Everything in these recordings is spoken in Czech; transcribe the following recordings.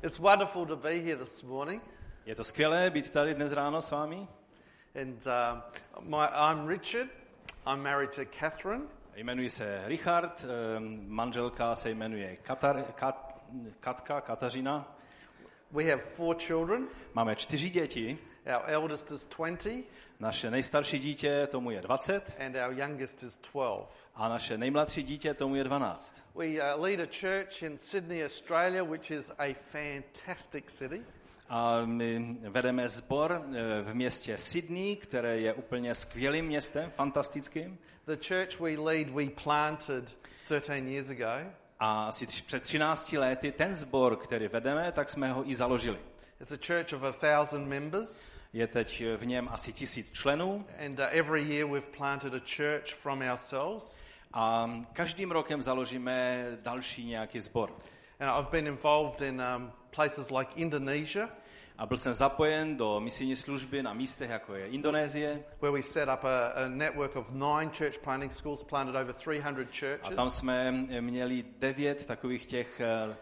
It's wonderful to be here this morning. Je to skvělé být tady dnes ráno s vámi. And um, my, I'm Richard. I'm married to Catherine. Jmenuji se Richard, ehm, manželka se jmenuje Katar, Kat, Katka, Katařina. We have four children. Máme čtyři děti. Our eldest is 20 Naše nejstarší dítě, tomu je 20, and our youngest is 12. a naše nejmladší dítě, tomu je 12. We uh, lead a church in Sydney, Australia, which is a fantastic city. A my vedeme sbor eh, v městě Sydney, které je úplně skvělým městem, fantastickým. The church we lead, we planted 13 years ago. A asi před 13 lety ten sbor, který vedeme, tak jsme ho i založili. It's a church of a thousand members, Je teď v něm asi tisíc členů and uh, every year we've planted a church from ourselves. a každým rokem založíme další nějaký sbor. And I've been involved in um, places like Indonesia, A byl jsem zapojen do misijní služby na místech, jako je Indonésie. where we set up a, a network of nine church planting schools, planted over 300 A churches. tam jsme měli devět takových těch eh,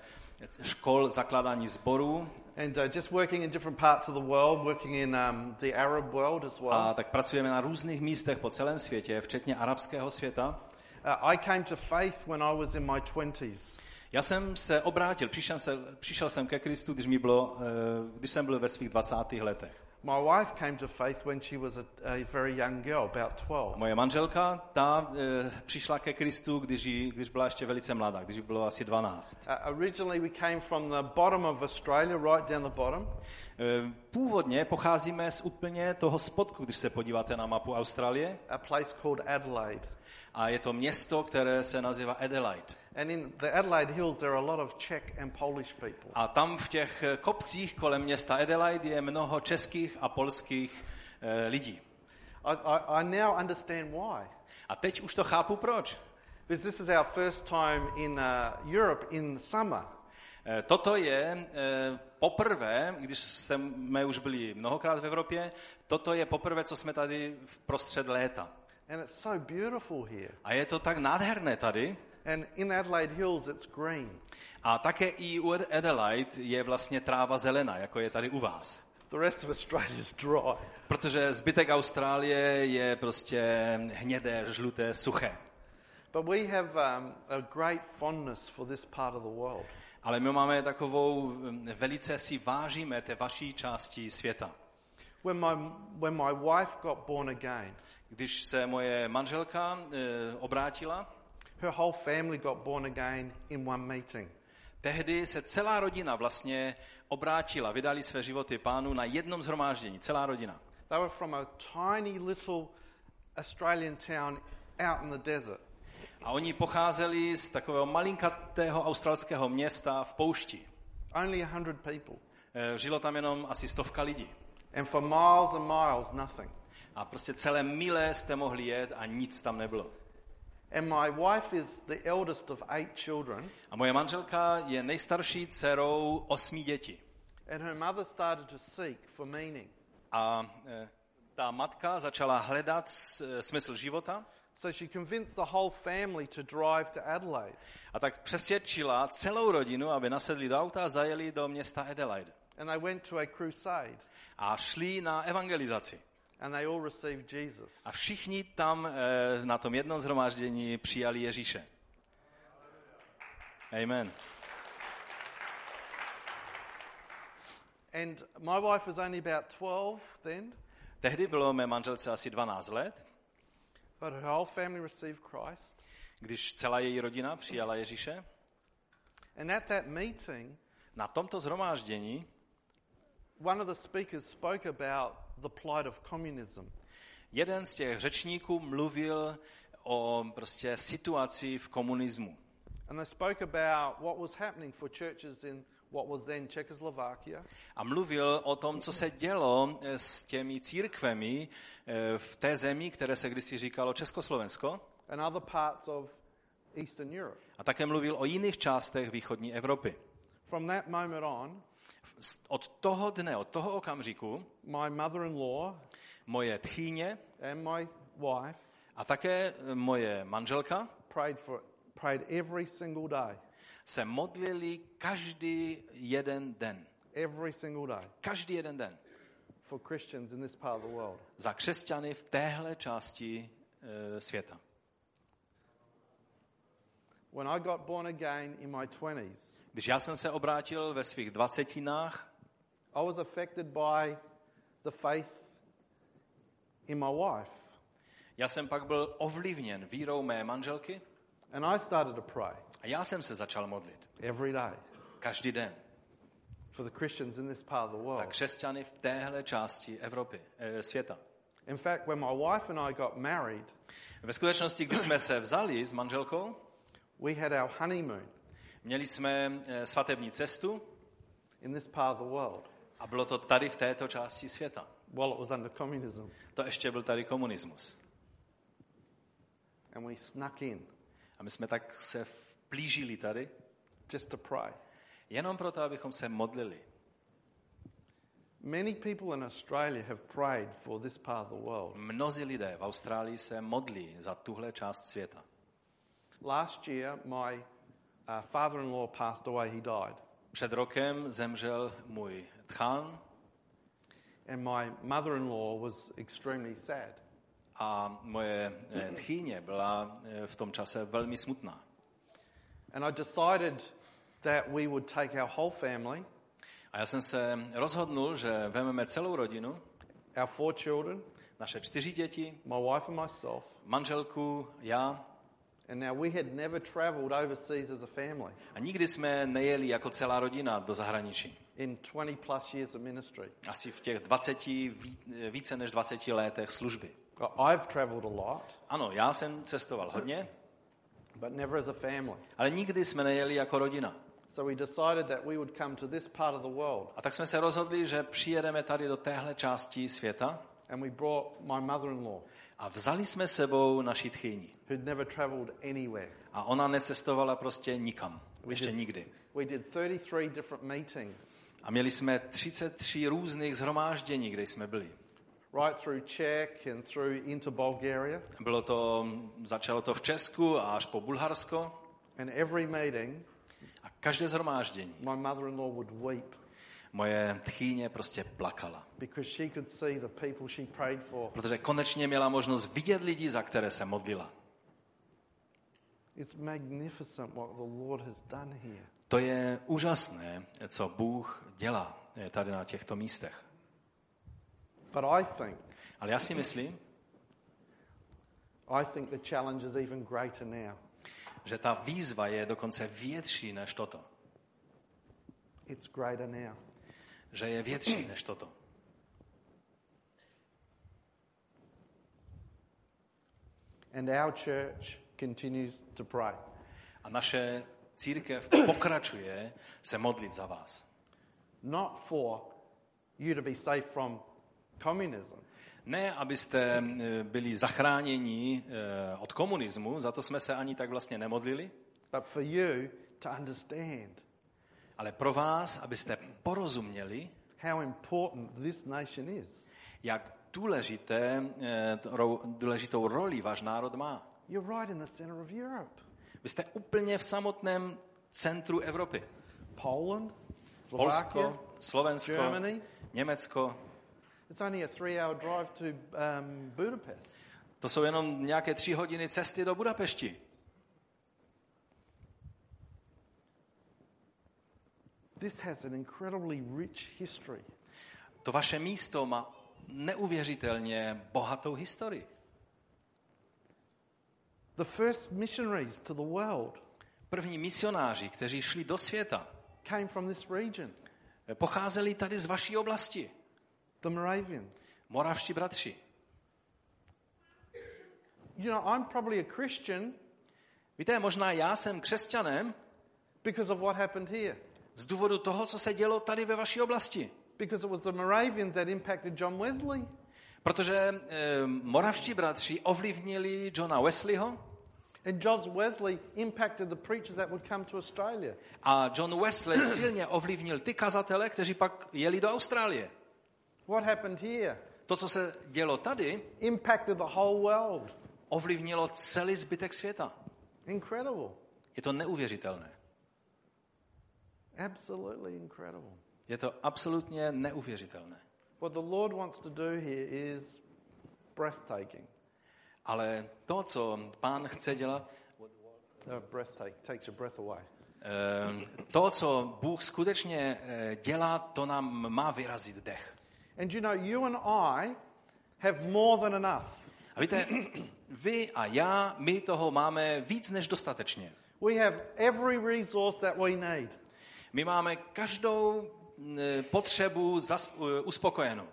škol zakládání sborů. And uh, just working in different parts of the world, working in um, the Arab world as well. A tak pracujeme na různých místech po celém světě, včetně arabského světa. Uh, I came to faith when I was in my 20s. Já jsem se obrátil, přišel, se, přišel jsem ke Kristu, když, mi bylo, eh, když jsem byl ve svých 20. letech. My wife came to faith when she was a, a very young girl, about 12. Moje manželka, ta eh, přišla ke Kristu, když, jí, když byla ještě velice mladá, když jí bylo asi 12. Uh, originally, we came from the bottom of Australia, right down the bottom. Eh, Původně pocházíme z úplně toho spodku, když se podíváte na mapu Austrálie. a place called Adelaide. A je to město, které se nazývá Adelaide. And in the Adelaide Hills, there are a lot of Czech and Polish people. A tam v těch eh, kopcích kolem města Adelaide je mnoho českých a polských eh, lidí. I, I, I now understand why. A teď už to chápu proč. Because this is our first time in uh, Europe in summer. Eh, Toto je eh, poprvé, když jsme už byli mnohokrát v Evropě, toto je poprvé, co jsme tady v prostřed léta. And it's so beautiful here. A je to tak nádherné tady. And in Adelaide Hills, it's green. A také i u Adelaide je vlastně tráva zelená, jako je tady u vás. The rest of Australia is dry. Protože zbytek Austrálie je prostě hnědé, žluté, suché. But we have um, a great fondness for this part of the world. Ale my máme takovou, mm, velice si vážíme té vaší části světa. When my, when my wife got born again, Když se moje manželka e, obrátila, her whole family got born again in one meeting. tehdy se celá rodina vlastně obrátila, vydali své životy pánu na jednom zhromáždění, celá rodina. They were from a tiny little Australian town out in the desert. A oni pocházeli z takového malinkatého australského města v poušti. Only a hundred people. E, žilo tam jenom asi stovka lidí. And for miles and miles, nothing. A prostě celé milé jste mohli jet a nic tam nebylo. And my wife is the eldest of eight children, A moje manželka je nejstarší dcerou osmi dětí. and her mother started to seek for meaning. A e, ta matka začala hledat s- smysl života So she convinced the whole family to drive to Adelaide. a tak přesvědčila celou rodinu, aby nasedli do auta a zajeli do města Adelaide. And they went to a crusade, A šli na evangelizaci. And they all received Jesus. A všichni tam e, na tom jednom zhromáždění přijali Ježíše. Amen. And my wife was only about 12 then, Tehdy bylo mé manželce asi 12 let, but her whole family received Christ. když celá její rodina přijala Ježíše. And at that meeting, Na tomto zhromáždění one of the speakers spoke about the plight of communism. jeden z těch řečníků mluvil o prostě situaci v komunismu. And they spoke about what was happening for churches in what was then Czechoslovakia A mluvil o tom, co se dělo eh, s těmi církvemi eh, v té zemi, které se kdysi říkalo Československo. and other parts of Eastern Europe. A také mluvil o jiných částech východní Evropy. From that moment on, Od toho dne, od toho okamžiku, my mother in law moje tchýně and my wife a také moje manželka prayed for prayed every single day. se modlili každý jeden den. every single day Každý jeden den. for Christians in this part of the world. Za křesťany v téhle části e, světa. When I got born again in my 20s, Když já jsem se obrátil ve svých dvacetinách, I was affected by the faith in my wife. já jsem pak byl ovlivněn vírou mé manželky And I started to pray a já jsem se začal modlit. every day Každý den. for the Christians in this part of the Za world. křesťany v téhle části Evropy, e, světa. In fact, when my wife and I got married, Ve skutečnosti, když jsme se vzali s manželkou, we had our honeymoon měli jsme e, svatební cestu in this part of the world. a bylo to tady v této části světa. While it was under communism. To ještě byl tady komunismus. And we snuck in A my jsme tak se vplížili tady, just to pray. jenom proto, abychom se modlili. Many people in Australia have prayed for this part of the world. Mnozí lidé v Austrálii se modlí za tuhle část světa. Last year, my uh, father in law passed away, he died. Před rokem zemřel můj tchán And my mother in law was extremely sad. a moje eh, tchýně byla v tom čase velmi smutná. And I decided that we would take our whole family, A já jsem se rozhodnul, že vezmeme celou rodinu, our four children, naše čtyři děti, my wife and myself, manželku, já. And now we had never traveled overseas as a family A nikdy jsme nejeli jako celá rodina do zahraničí. in 20 plus years of ministry. Asi v těch 20, ví- více než 20 letech služby. I've traveled a lot, Ano, já jsem cestoval hodně, but never as a family. ale nikdy jsme nejeli jako rodina. So we decided that we would come to this part of the world, A tak jsme se rozhodli, že přijedeme tady do téhle části světa and we brought my mother in law, a vzali jsme sebou naši tchýni. A ona necestovala prostě nikam. Ještě nikdy. We did 33 different meetings, A měli jsme 33 různých zhromáždění, kde jsme byli. right through Czech and through into Bulgaria. Bylo to, začalo to v Česku a až po Bulharsko. And every meeting, A každé zhromáždění my mother in law would weep moje tchýně prostě plakala. Protože konečně měla možnost vidět lidi, za které se modlila. To je úžasné, co Bůh dělá eh, tady na těchto místech. But I think, Ale já si myslím, I think the challenge is even greater now. že ta výzva je dokonce větší než toto. It's greater now. Že je větší než toto. And our church continues to pray. A naše církev pokračuje se modlit za vás. Not for you to be safe from communism, Ne, abyste eh, byli zachráněni eh, od komunismu, za to jsme se ani tak vlastně nemodlili, but for you to understand ale pro vás, abyste porozuměli, how important this nation is. jak důležité, eh, důležitou roli váš národ má. You're right in the center of Europe. Vy jste úplně v samotném centru Evropy. Poland, Slovakia, Polsko, Slovensko, Germany. Německo. It's only a three hour drive to um, Budapest. To jsou jenom nějaké tři hodiny cesty do Budapešti. This has an incredibly rich history. To vaše místo má neuvěřitelně bohatou historii. The first missionaries to the world První misionáři, kteří šli do světa, came from this region, pocházeli tady z vaší oblasti. the Moravians. Moravští bratři. You know, I'm probably a Christian Víte, možná já jsem křesťanem because of what happened here. Z důvodu toho, co se dělo tady ve vaší oblasti. Because it was the Moravians that impacted John Wesley. Protože eh, moravští bratři ovlivnili Johna Wesleyho And John Wesley impacted the preachers that would come to Australia. a John Wesley silně ovlivnil ty kazatele, kteří pak jeli do Austrálie. What happened here To, co se dělo tady, impacted the whole world. ovlivnilo celý zbytek světa. Incredible. Je to neuvěřitelné. Absolutely incredible. Je to absolutně neuvěřitelné. What the Lord wants to do here is breathtaking. Ale to, co pán chce dělat, Uh, breathtaking takes your breath away. eh, to, co Bůh skutečně eh, dělá, to nám má vyrazit dech. And you know, you and I have more than enough. A víte, vy a já, my toho máme víc než dostatečně. We have every resource that we need. My máme každou eh, potřebu eh, uspokojenou.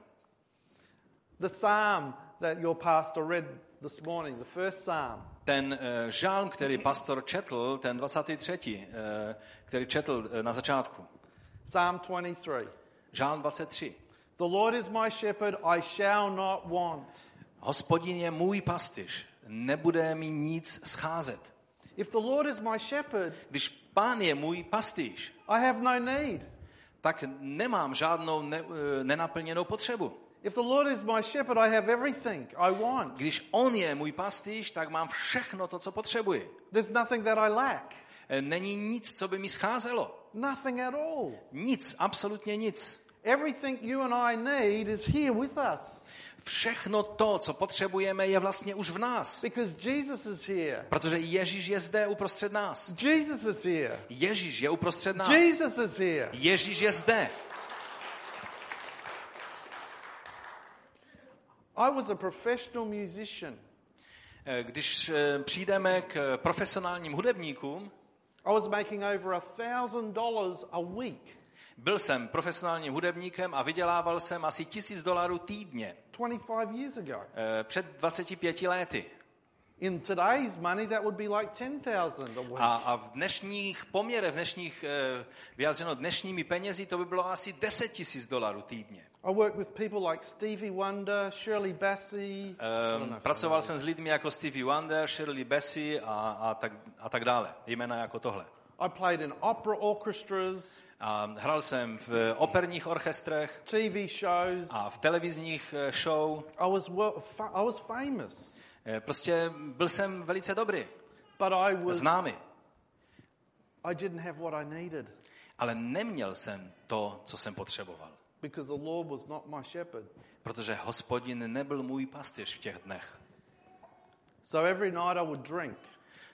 The psalm that your pastor read this morning, the first psalm, Ten uh, žálm, který pastor četl, ten 23., uh, který četl uh, na začátku, Psalm 23. žálm 23. The Lord is my shepherd, I shall not want. Hospodin je můj pastyř, nebude mi nic scházet. If the Lord is my shepherd, Když pán je můj pastýř, I have no need. tak nemám žádnou ne, eh, nenaplněnou potřebu. If the Lord is my shepherd, I have everything I want. Když on je můj pastýř, tak mám všechno to, co potřebuji. There's nothing that I lack. Eh, Není nic, co by mi scházelo. Nothing at all. Nic, absolutně nic. Everything you and I need is here with us Všechno to, co potřebujeme, je vlastně už v nás. because Jesus is here. Protože Ježíš je zde uprostřed nás. Jesus is here. Ježíš je uprostřed nás. Jesus is here. Ježíš je zde. I was a professional musician. Eh, Když eh, přijdeme k profesionálním hudebníkům, I was making over a thousand dollars a week, byl jsem profesionálním hudebníkem a vydělával jsem asi tisíc dolarů týdně 25 years ago. eh, před 25 lety. In today's money, that would be like 10,000 a week. A, a v dnešních poměrech, v dnešních, eh, vyjádřeno dnešními penězi, to by bylo asi 10 tisíc dolarů týdně. I work with people like Stevie Wonder, Shirley Bassey. Um, pracoval jsem s lidmi jako Stevie Wonder, Shirley Bassey a, a, tak, a tak dále. Jména jako tohle. I played in opera orchestras, A hrál jsem v operních orchestrech TV shows. a v televizních eh, show. I was I was famous, Eh, Prostě byl jsem velice dobrý, but I was známý. I didn't have what I needed Ale neměl jsem to, co jsem potřeboval. because the Lord was not my shepherd. Protože hospodin nebyl můj pastýř v těch dnech. So every night I would drink.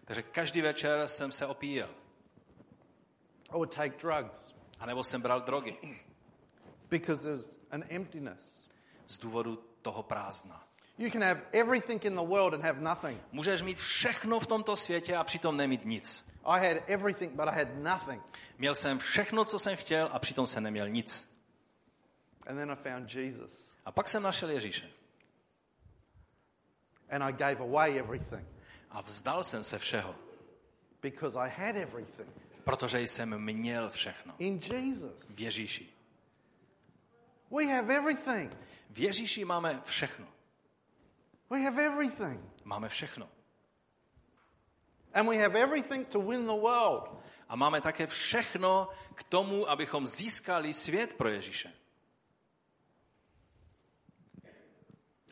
Takže každý večer jsem se opíjel. I would take drugs A nebo jsem bral drogy because there's an emptiness. z důvodu toho prázdna. You can have everything in the world and have nothing. Můžeš mít všechno v tomto světě a přitom nemít nic. I had everything, but I had nothing. Měl jsem všechno, co jsem chtěl a přitom jsem neměl nic. And then I found Jesus. A pak jsem našel Ježíše. And I gave away everything A vzdal jsem se všeho, because I had everything protože jsem měl všechno. in Jesus. V Ježíši. We have everything. V Ježíši máme všechno. We have everything. Máme všechno. And we have everything to win the world. A máme také všechno k tomu, abychom získali svět pro Ježíše.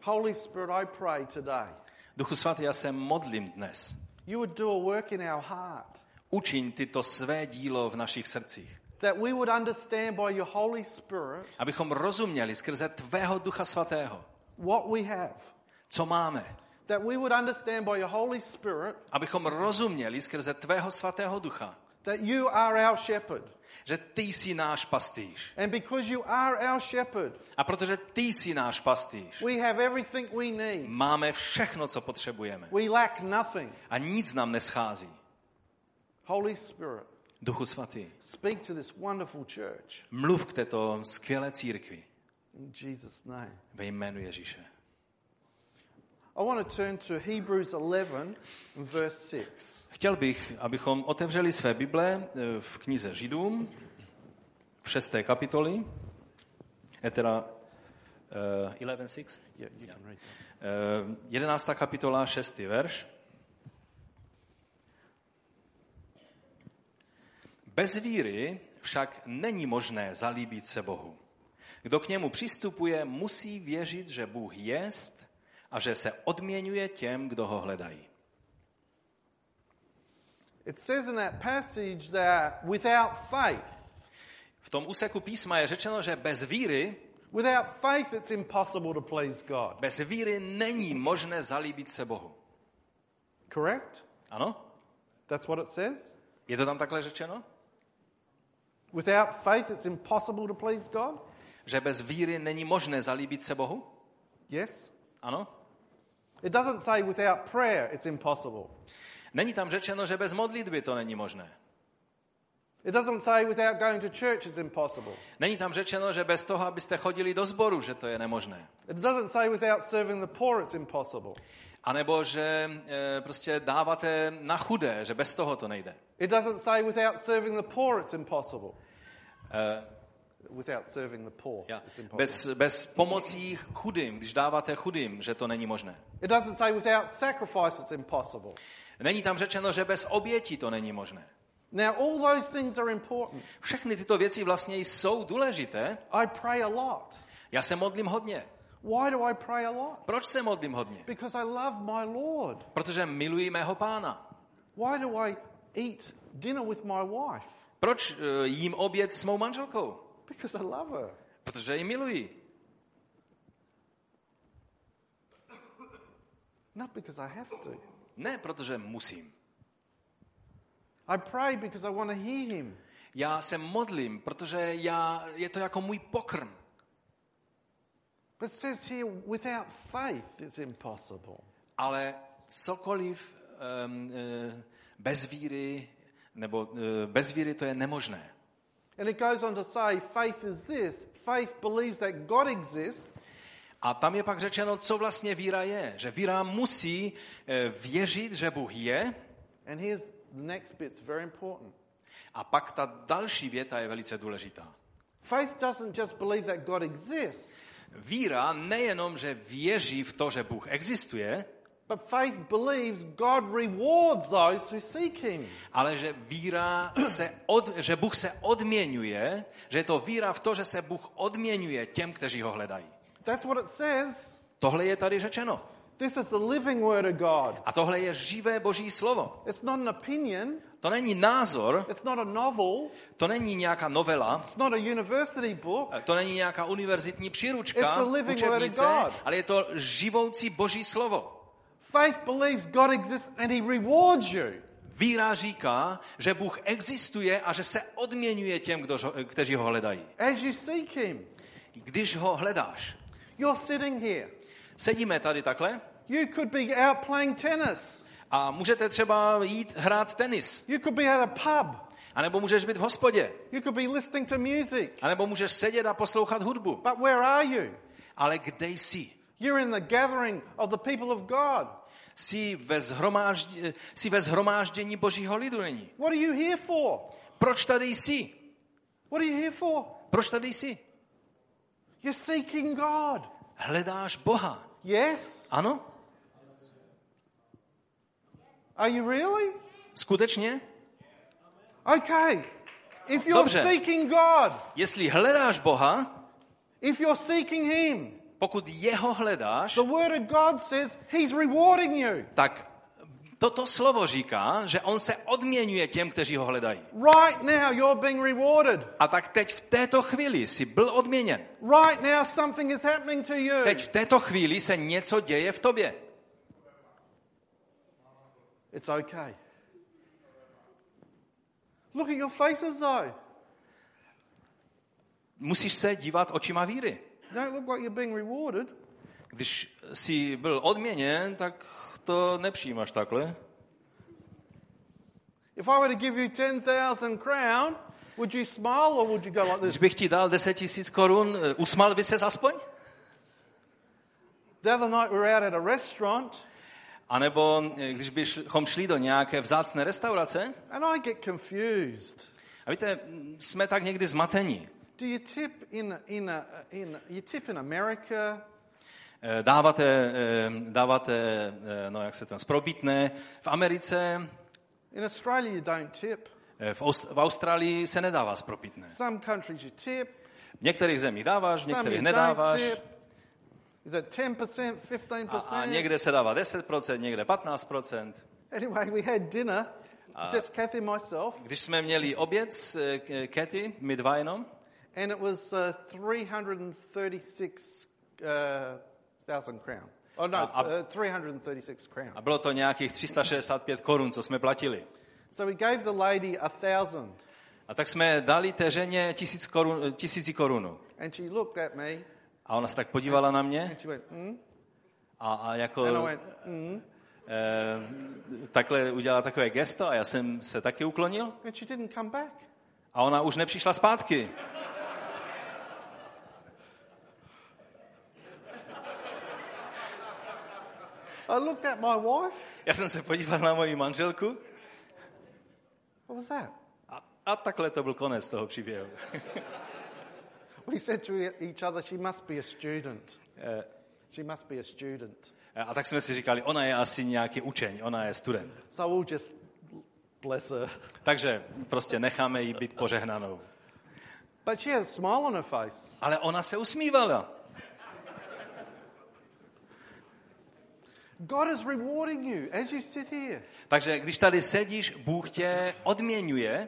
Holy Spirit, I pray today Duchu svatý, já se modlím dnes. you would do a work in our heart, Učiň tyto své dílo v našich srdcích. that we would understand by your Holy Spirit Abychom rozuměli skrze tvého Ducha svatého, what we have. co máme. That we would understand by your Holy Spirit Abychom rozuměli skrze tvého svatého Ducha, that you are our shepherd. že ty jsi náš pastýř. And because you are our shepherd, A protože ty jsi náš pastýř, we have everything we need. máme všechno, co potřebujeme. We lack nothing. A nic nám neschází. Holy Spirit, Duchu svatý, speak to this wonderful church mluv k této skvělé církvi in Jesus' name. ve jménu Ježíše. I want to turn to Hebrews 11 and verse 6. Chtěl bych, abychom otevřeli své Bible eh, v knize Židům, v šesté kapitoli, je teda uh, 11.6, Yeah, that. uh, 11. kapitola, 6. verš. Bez víry však není možné zalíbit se Bohu. Kdo k němu přistupuje, musí věřit, že Bůh jest a že se odměňuje těm, kdo ho hledají. It says in that passage that without faith, V tom úseku písma je řečeno, že bez víry, Without faith, it's impossible to please God. bez víry není možné zalíbit se Bohu. Correct? Ano? That's what it says? Je to tam takhle řečeno? Without faith, it's impossible to please God? Že bez víry není možné zalíbit se Bohu? Yes? Ano? It doesn't say without prayer, it's impossible. Není tam řečeno, že bez modlitby to není možné. It doesn't say without going to church, it's impossible. Není tam řečeno, že bez toho, abyste chodili do sboru, že to je nemožné. It doesn't say without serving the poor, it's impossible. A nebo že e, prostě dáváte na chudé, že bez toho to nejde. It doesn't say without serving the poor, it's impossible. E, Without serving the poor, ja, it's impossible. bez, bez pomocí chudým, když dáváte chudým, že to není možné. It doesn't say without sacrifice, it's impossible. Není tam řečeno, že bez obětí to není možné. Now, all those things are important. Všechny tyto věci vlastně jsou důležité. I pray a lot. Já se modlím hodně. Why do I pray a lot? Proč se modlím hodně? Because I love my Lord. Protože miluji mého pána. Why do I eat dinner with my wife? Proč e, jím oběd s mou manželkou? Because I love her. Protože ji miluji. Not because I have to. Ne, protože musím. I pray because I want to hear him. Já se modlím, protože já, je to jako můj pokrm. But it says here, without faith, it's impossible. Ale cokoliv um, uh, bez víry, nebo uh, bez víry to je nemožné. And it goes on to say, faith is this faith believes that God exists A tam je pak řečeno, co vlastně víra je. Že víra musí eh, věřit, že Bůh je. And here's the next bit's very important. A pak ta další věta je velice důležitá. Faith doesn't just believe that God exists, Víra nejenom, že věří v to, že Bůh existuje, but faith believes God rewards those who seek him. ale že víra se od, že Bůh se odměňuje, že je to víra v to, že se Bůh odměňuje těm, kteří ho hledají. That's what it says. Tohle je tady řečeno. This is the living word of God. A tohle je živé boží slovo. It's not an opinion, To není názor, it's not a novel, to není nějaká novela, it's not a university book. to není nějaká univerzitní It's příručka, the living word of učebnice, God. ale je to živoucí boží slovo. Faith believes God exists and he rewards you. Víra říká, že Bůh existuje a že se odměňuje těm, kdo, kteří ho hledají. As you seek him, Když ho hledáš. you're sitting here. Sedíme tady takhle You could be out playing tennis. a můžete třeba jít hrát tenis. You could be at a pub. A nebo můžeš být v hospodě. You could be listening to music. A nebo můžeš sedět a poslouchat hudbu. But where are you? Ale kde jsi? You're in the gathering of the people of God. Jsi ve, zhromáždě, jsi ve zhromáždění božího lidu není. What are you here for? Proč tady jsi? What are you here for? Proč tady jsi? You're seeking God. Hledáš Boha. Yes? Ano? Are you really? Skutečně? Okay. If you're Dobře. seeking God, Jestli hledáš Boha, if you're seeking Him, pokud jeho hledáš, the Word of God says He's rewarding you. tak toto slovo říká, že on se odměňuje těm, kteří ho hledají. Right now, you're being rewarded. A tak teď v této chvíli jsi byl odměněn. Right now, something is happening to you. Teď v této chvíli se něco děje v tobě. It's okay. Look at your faces, though. Musíš se dívat očima víry. Don't look like you're being rewarded. Když jsi byl odměněn, tak to nepřijímáš takhle. If I were to give you 10,000 crown, would you smile or would you go like Když this? bych ti dal 10 tisíc korun, eh, usmál by se aspoň? The other night we were out at a restaurant A nebo eh, když bychom šli do nějaké vzácné restaurace, and I get confused. a víte, jsme tak někdy zmatení. Do you tip in, in, a, in you tip in America? Eh, Dáváte, eh, dáváte eh, no jak se tam, sprobitné. V Americe, In Australia, you don't tip. v, Aust- v Austrálii se nedává spropitné. Some countries you tip, V některých zemích dáváš, v některých nedáváš. Is it 10%, 15%? A, a někde se dává 10%, někde 15%. Anyway, we had dinner, just Kathy and myself, Když jsme měli oběd s K- Katy, my dva jenom, And it was uh, 336,000 crown. Oh, no, A- a- uh, 336 crown. A bylo to nějakých 365 korun, co jsme platili. So we gave the lady a thousand. A tak jsme dali té ženě tisíc korun, tisíci korunu. And she looked at me A ona se tak podívala na mě and she went, mm? a, a jako And I went, mm? eh, takhle udělala takové gesto a já jsem se taky uklonil And she didn't come back. a ona už nepřišla zpátky. I looked at my wife. Já jsem se podíval na moji manželku What was that? a, a takhle to byl konec toho příběhu. We said to each other, she must be a student. Eh, She must be a student. A tak jsme si říkali, ona je asi nějaký učeň, ona je student. So we'll just bless her. Takže prostě necháme jí být požehnanou. But she has a smile on her face. Ale ona se usmívala. God is rewarding you as you sit here. Takže když tady sedíš, Bůh tě odměňuje,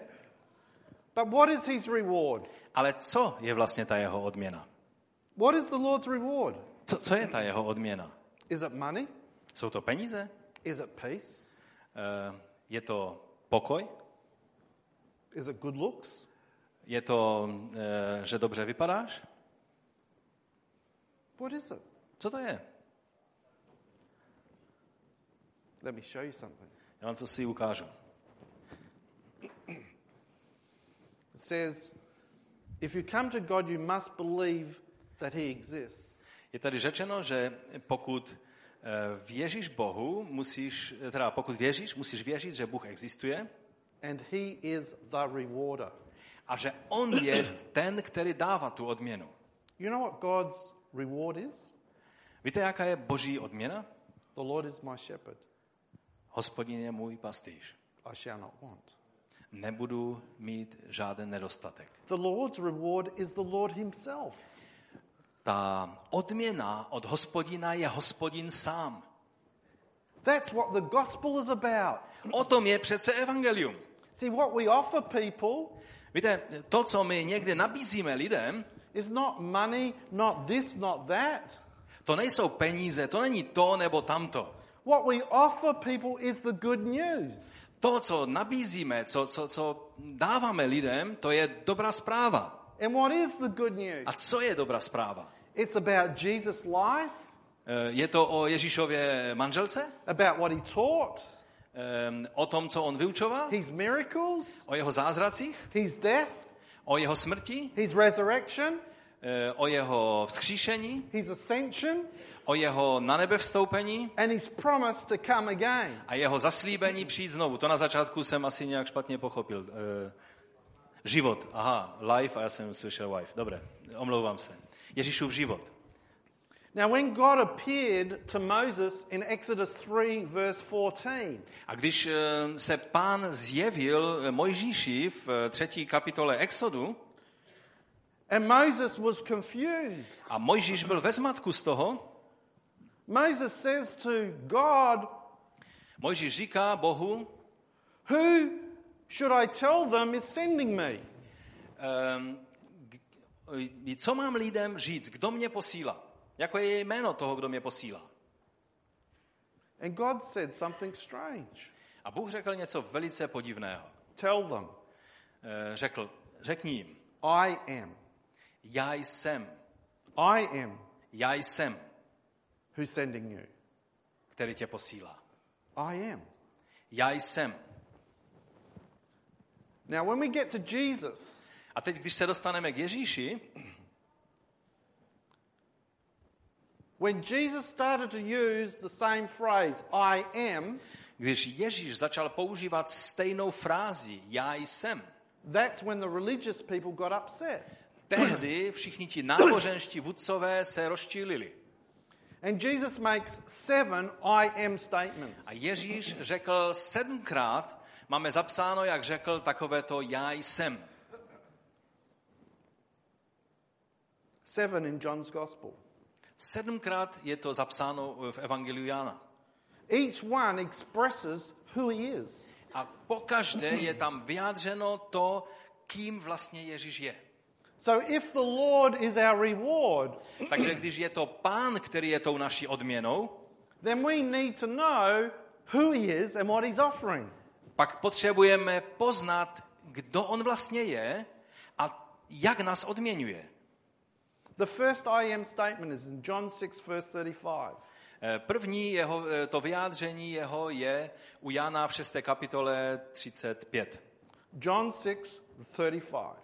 But what is his reward? ale co je vlastně ta jeho odměna? What is the Lord's reward? Co, co je ta jeho odměna? Is it money? Jsou to peníze? Is it peace? Eh, Je to pokoj? Is it good looks? Je to, eh, že dobře vypadáš? What is it? Co to je? Let me show you something. Já vám co si ukážu. It says, if you come to God, you must believe that he exists. Je tady řečeno, že pokud eh, věříš Bohu, musíš, teda pokud věříš, musíš věřit, že Bůh existuje And he is the rewarder. a že On je ten, který dává tu odměnu. You know what God's reward is? Víte, jaká je boží odměna? The Lord is my shepherd. Hospodin je můj pastýř. I shall not want. Nebudu mít žádný nedostatek. The Lord's reward is the Lord himself. Ta odměna od hospodina je hospodin sám. That's what the gospel is about. O tom je přece evangelium. See, what we offer people Víte, to, co my někde nabízíme lidem, is not money, not this, not that. to nejsou peníze, to není to nebo tamto. What we offer people is the good news. To, co nabízíme, co, co, co dáváme lidem, to je dobrá zpráva. And what is the good news? A co je dobrá zpráva? It's about Jesus' life, Eh, Je to o Ježíšově manželce? about what he taught, Eh, O tom, co on vyučoval? his miracles, O jeho zázracích? his death, O jeho smrti? his resurrection, Eh, O jeho vzkříšení? his ascension, O jeho na nebe vstoupení? and his promise to come again. A jeho zaslíbení přijít znovu. To na začátku jsem asi nějak špatně pochopil. Eh, Život. Aha, life a já jsem slyšel wife. Dobré, omlouvám se. Ježíšův život. Now, when God appeared to Moses in Exodus 3, verse 14, A když eh, se pán zjevil eh, Mojžíši v třetí kapitole Exodu and Moses was confused, a Mojžíš byl ve zmatku z toho, Moses says to God, Mojžíš říká Bohu, Who should I tell them is sending me? eh, co mám lidem říct, kdo mě posílá? Jako je jméno toho, kdo mě posílá? And God said something strange. A Bůh řekl něco velice podivného. Tell them, Eh, Řekl, řekni jim, I am. já jsem, I am já jsem, who's sending you. který tě posílá. I am. Já jsem. Now, when we get to Jesus, A teď, když se dostaneme k Ježíši, when Jesus started to use the same phrase, I am, když Ježíš začal používat stejnou frázi, já jsem, that's when the religious people got upset. tehdy všichni ti náboženští vůdcové se rozčílili. And Jesus makes seven I am statements. A Ježíš řekl sedmkrát, máme zapsáno, jak řekl takovéto já jsem. Seven in John's Gospel. Sedmkrát je to zapsáno v Evangeliu Jana. Each one expresses who he is. A pokaždé je tam vyjádřeno to, kým vlastně Ježíš je. So if the Lord is our reward, Takže když je to pán, který je tou naší odměnou, then we need to know who he is and what he's offering. pak potřebujeme poznat, kdo on vlastně je a jak nás odměňuje. The first I am statement is in John 6, verse 35. Eh, První jeho, eh, to vyjádření jeho je u Jana v 6. kapitole 35. John 6, 35.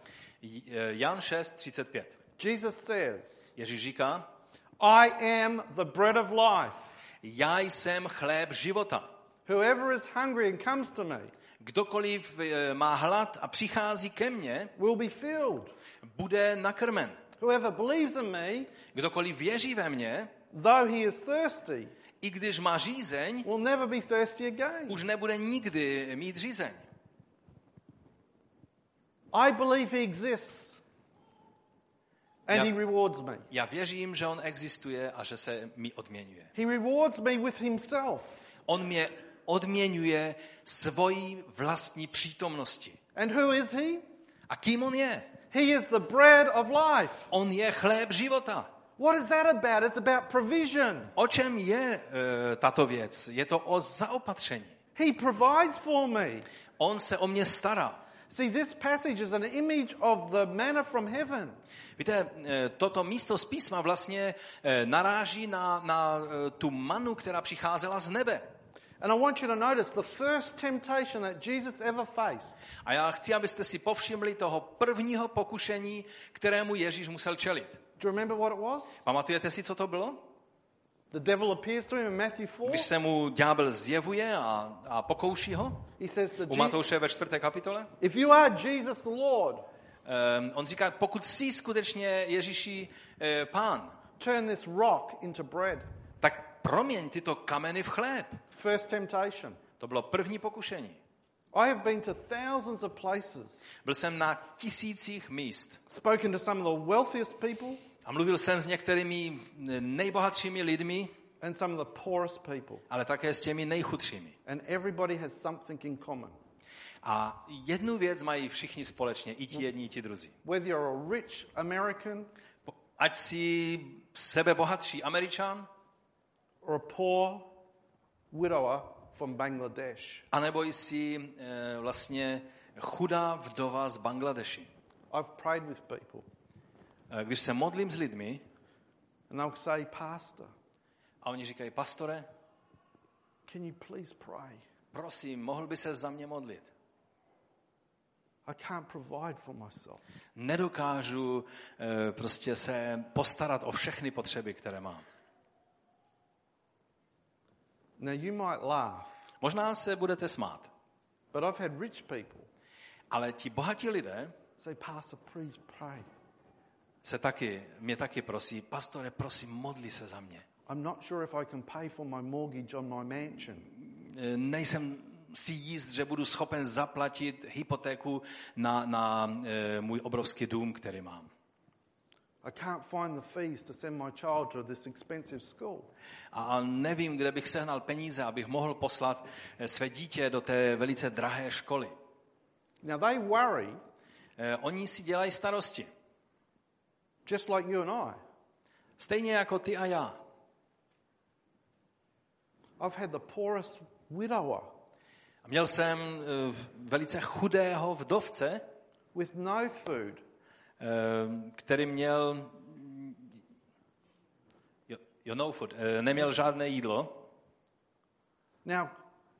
Eh, Jan 6, 35. Jesus says, Ježíš říká, I am the bread of life. já jsem chléb života. Whoever is hungry and comes to me Kdokoliv eh, má hlad a přichází ke mně, will be filled. bude nakrmen. Whoever believes in me, Kdokoliv věří ve mě, though he is thirsty, i když má žízeň, will never be thirsty again. už nebude nikdy mít žízeň. I believe he exists and he rewards me. Já věřím, že on existuje a že se mi odměňuje. He rewards me with himself. On mě odměňuje svojí vlastní přítomnosti. And who is he? A kým on je? He is the bread of life. On je chléb života. What is that about? It's about provision. O čem je e, tato věc? Je to o zaopatření. He provides for me. On se o mě stará. See, this passage is an image of the manna from heaven. Víte, e, toto místo z písma vlastně e, naráží na, na e, tu manu, která přicházela z nebe. And I want you to notice the first temptation that Jesus ever faced A já chci, abyste si povšimli toho prvního pokušení, kterému Ježíš musel čelit. Do you remember what it was? Pamatujete si, co to bylo? The devil appears to him in Matthew 4. Když se mu ďábel zjevuje a, a pokouší ho, He says to u Jesus, Matouše ve čtvrté kapitole, If you are Jesus the Lord, um, on říká, pokud jsi skutečně Ježíši eh, pán, turn this rock into bread. tak proměň tyto kameny v chléb. First temptation. To bylo první pokušení. I have been to thousands of places, Byl jsem na tisících míst spoken to some of the wealthiest people a mluvil jsem s některými nejbohatšími lidmi, and some of the poorest people. ale také s těmi nejchudšími. And everybody has something in common. A jednu věc mají všichni společně, i ti jedni, i ti druzí. Whether you're a rich American Ať jsi sebebohatší američan, or a poor widower from Bangladesh, anebo jsi e, vlastně chudá vdova z Bangladeši. I've prayed with people Když se modlím s lidmi and they'll say, Pastor, a oni říkají, pastore, can you please pray? prosím, mohl by se za mě modlit? I can't provide for myself. Nedokážu e, prostě se postarat o všechny potřeby, které mám. Now, you might laugh, Možná se budete smát, but I've had rich people ale ti bohatí lidé say, Pastor, please pray. Se taky, mě taky prosí, pastore, prosím, modli se za mě. I'm not sure if I can pay for my mortgage on my mansion. E, Nejsem si jíst, že budu schopen zaplatit hypotéku na, na e, můj obrovský dům, který mám. I can't find the fees to send my child to this expensive school. A a nevím, kde bych sehnal peníze, abych mohl poslat e, své dítě do té velice drahé školy. Now, they worry E, Oni si dělají starosti. Just like you and I. Stejně jako ty a já. I've had the poorest widower A Měl jsem e, velice chudého vdovce, with no food, e, který měl jo, jo, no food, e, neměl žádné jídlo. Now,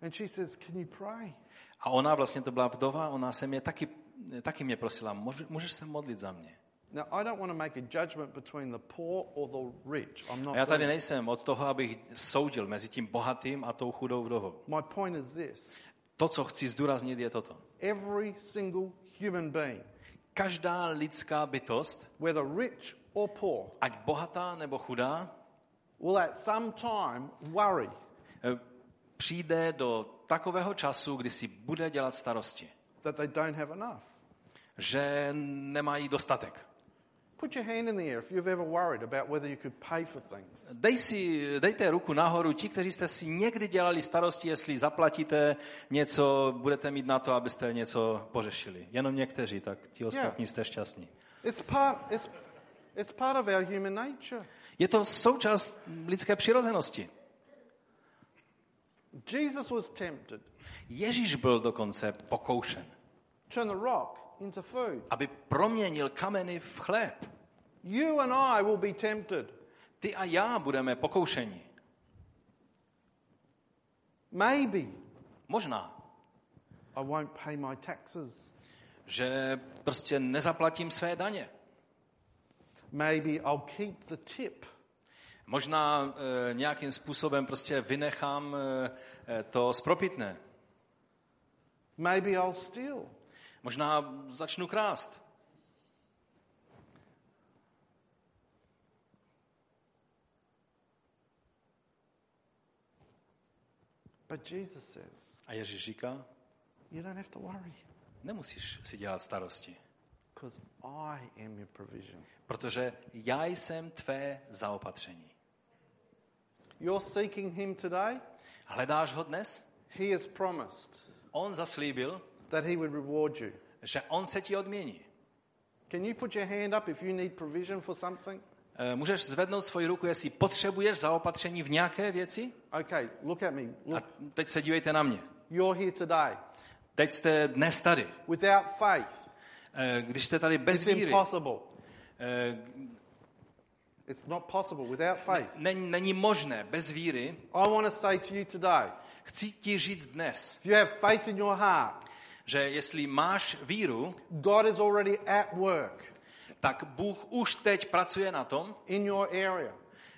and she says, Can you pray? A ona vlastně to byla vdova, ona se mě taky, taky mě prosila, "Může- můžeš se modlit za mě. Now, I don't want to make a judgment between the poor or the rich. I'm not. A já tady nejsem od toho, abych soudil mezi tím bohatým a tou chudou vdovou. My point is this To, co chci zdůraznit, je toto. every single human being, Každá lidská bytost, whether rich or poor, ať bohatá nebo chudá, will at some time worry eh, přijde do takového času, kdy si bude dělat starosti. that they don't have enough. Že nemají dostatek. Put your hand in the air if you've ever worried about whether you could pay for things. Dej si, dejte ruku nahoru ti, kteří jste si někdy dělali starosti, jestli zaplatíte něco, budete mít na to, abyste něco pořešili. Jenom někteří, tak ti ostatní jste šťastní. It's part, it's, it's part of our human nature. Je to součást lidské přirozenosti. Jesus was tempted. Ježíš byl dokonce pokoušen, Turn the rock into food. aby proměnil kameny v chléb. You and I will be tempted. Ty a já budeme pokoušeni. Maybe Možná, I won't pay my taxes. že prostě nezaplatím své daně. Maybe I'll keep the tip. Možná e, nějakým způsobem prostě vynechám e, to spropitné. Maybe I'll steal. Možná začnu krást. But Jesus says, A Ježíš říká, you don't have to worry nemusíš si dělat starosti, I am your provision. protože já jsem tvé zaopatření. You're seeking him today. Hledáš ho dnes? He has promised On zaslíbil, that he would reward you. že on se ti odmění. Can you put your hand up if you need provision for something? E, Můžeš zvednout svoji ruku, jestli potřebuješ zaopatření v nějaké věci? Okay, look at me. A Look, teď se dívejte na mě. you're here today. Teď jste dnes tady. Without faith, E, Když jste tady bez it's víry, impossible. e, It's not possible without faith. není, není možné bez víry. I want to say to you today Chci ti říct dnes, if you have faith in your heart, že jestli máš víru, God is already at work tak Bůh už teď pracuje na tom in your area.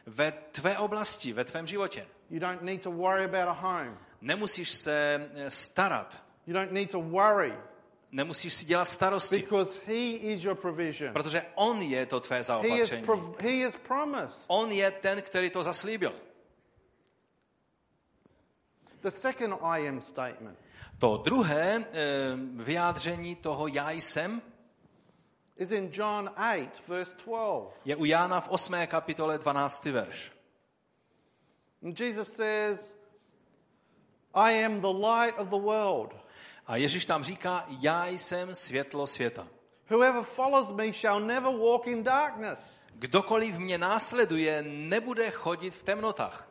ve tvé oblasti, ve tvém životě. You don't need to worry about a home. Nemusíš se eh, starat, You don't need to worry nemusíš si dělat starosti, because He is your provision. protože On je to tvé He zaopatření. he has promised. On je ten, který to zaslíbil. The second I am statement To druhé eh, vyjádření toho já jsem is in John 8, verse 12. je u Jána v 8. kapitole 12. verš. And Jesus says, I am the light of the world. A Ježíš tam říká, já jsem světlo světa. Whoever follows me shall never walk in darkness. Kdokoliv mě následuje, nebude chodit v temnotách.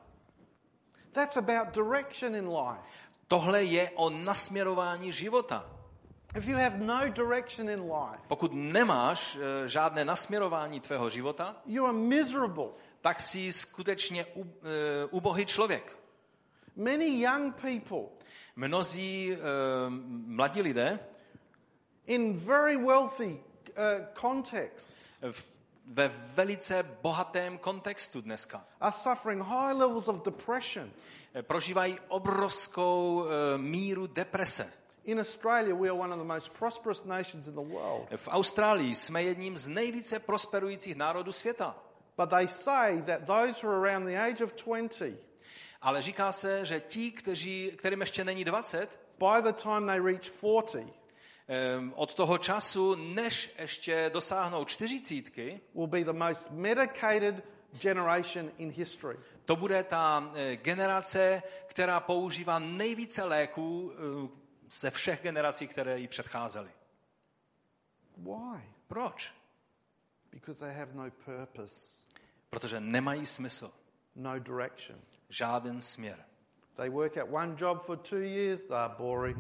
That's about direction in life. Tohle je o nasměrování života. If you have no direction in life, Pokud nemáš eh, žádné nasměrování tvého života, you are miserable. tak jsi skutečně u, eh, ubohý člověk. Many young people Mnozí eh, mladí lidé in very wealthy uh, contexts v, ve velice bohatém kontextu dneska are suffering high levels of depression. eh, prožívají obrovskou eh, míru deprese. In Australia, we are one of the most prosperous nations in the world. V Austrálii jsme jedním z nejvíce prosperujících národů světa. But they say that those who are around the age of 20, Ale říká se, že ti, kteří, kterým ještě není 20, by the time they reach 40, eh, od toho času, než ještě dosáhnou čtyřicítky, will be the most medicated generation in history. to bude ta eh, generace, která používá nejvíce léků eh, ze všech generací, které jí předcházely. Why? Proč? Because they have no purpose, Protože nemají smysl, no direction. žádný směr. They work at one job for two years, they're boring.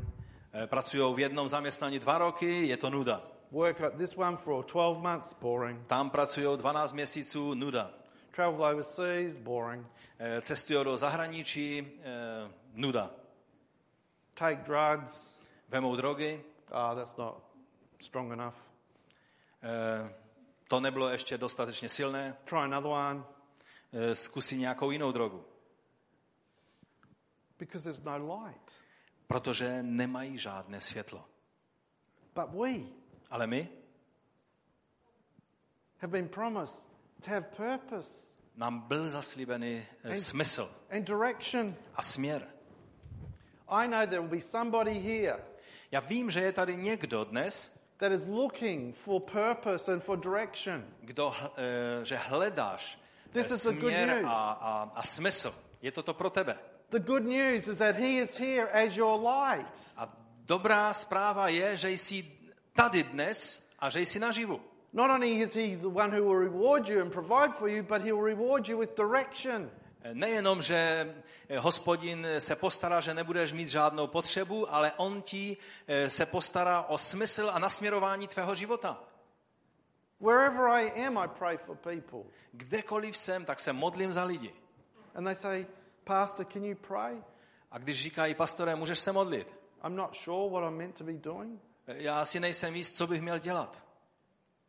Eh, Pracují v jednom zaměstnání dva roky, je to nuda. Work at this one for 12 months, boring. Tam pracují 12 měsíců, nuda. Travel overseas, boring. Eh, Cestují do zahraničí, eh, nuda. Take drugs, Vemou drogy, ah, that's not strong enough. to nebylo ještě dostatečně silné, Try another one, zkusí nějakou jinou drogu. because there's no light. Protože nemají žádné světlo. But we Ale my have been promised to have purpose nám byl zaslíbený eh, smysl and direction. a směr. I know there will be somebody here Já vím, že je tady někdo dnes, that is looking for purpose and for direction. Kdo, eh, že hledáš This eh, is the good směr news. a, a, a smysl. Je to to pro tebe. The good news is that He is here as your light. A dobrá zpráva je, že jsi tady dnes a že jsi naživu. Not only is He the one who will reward you and provide for you, but He will reward you with direction. Nejenom, že eh, hospodin se postará, že nebudeš mít žádnou potřebu, ale on ti eh, se postará o smysl a nasměrování tvého života. Wherever I am, I pray for people. Kdekoliv jsem, tak se modlím za lidi. And they say, Pastor, can you pray? A když říkají, pastore, můžeš se modlit? I'm not sure what I'm meant to be doing. Já si nejsem jist, co bych měl dělat.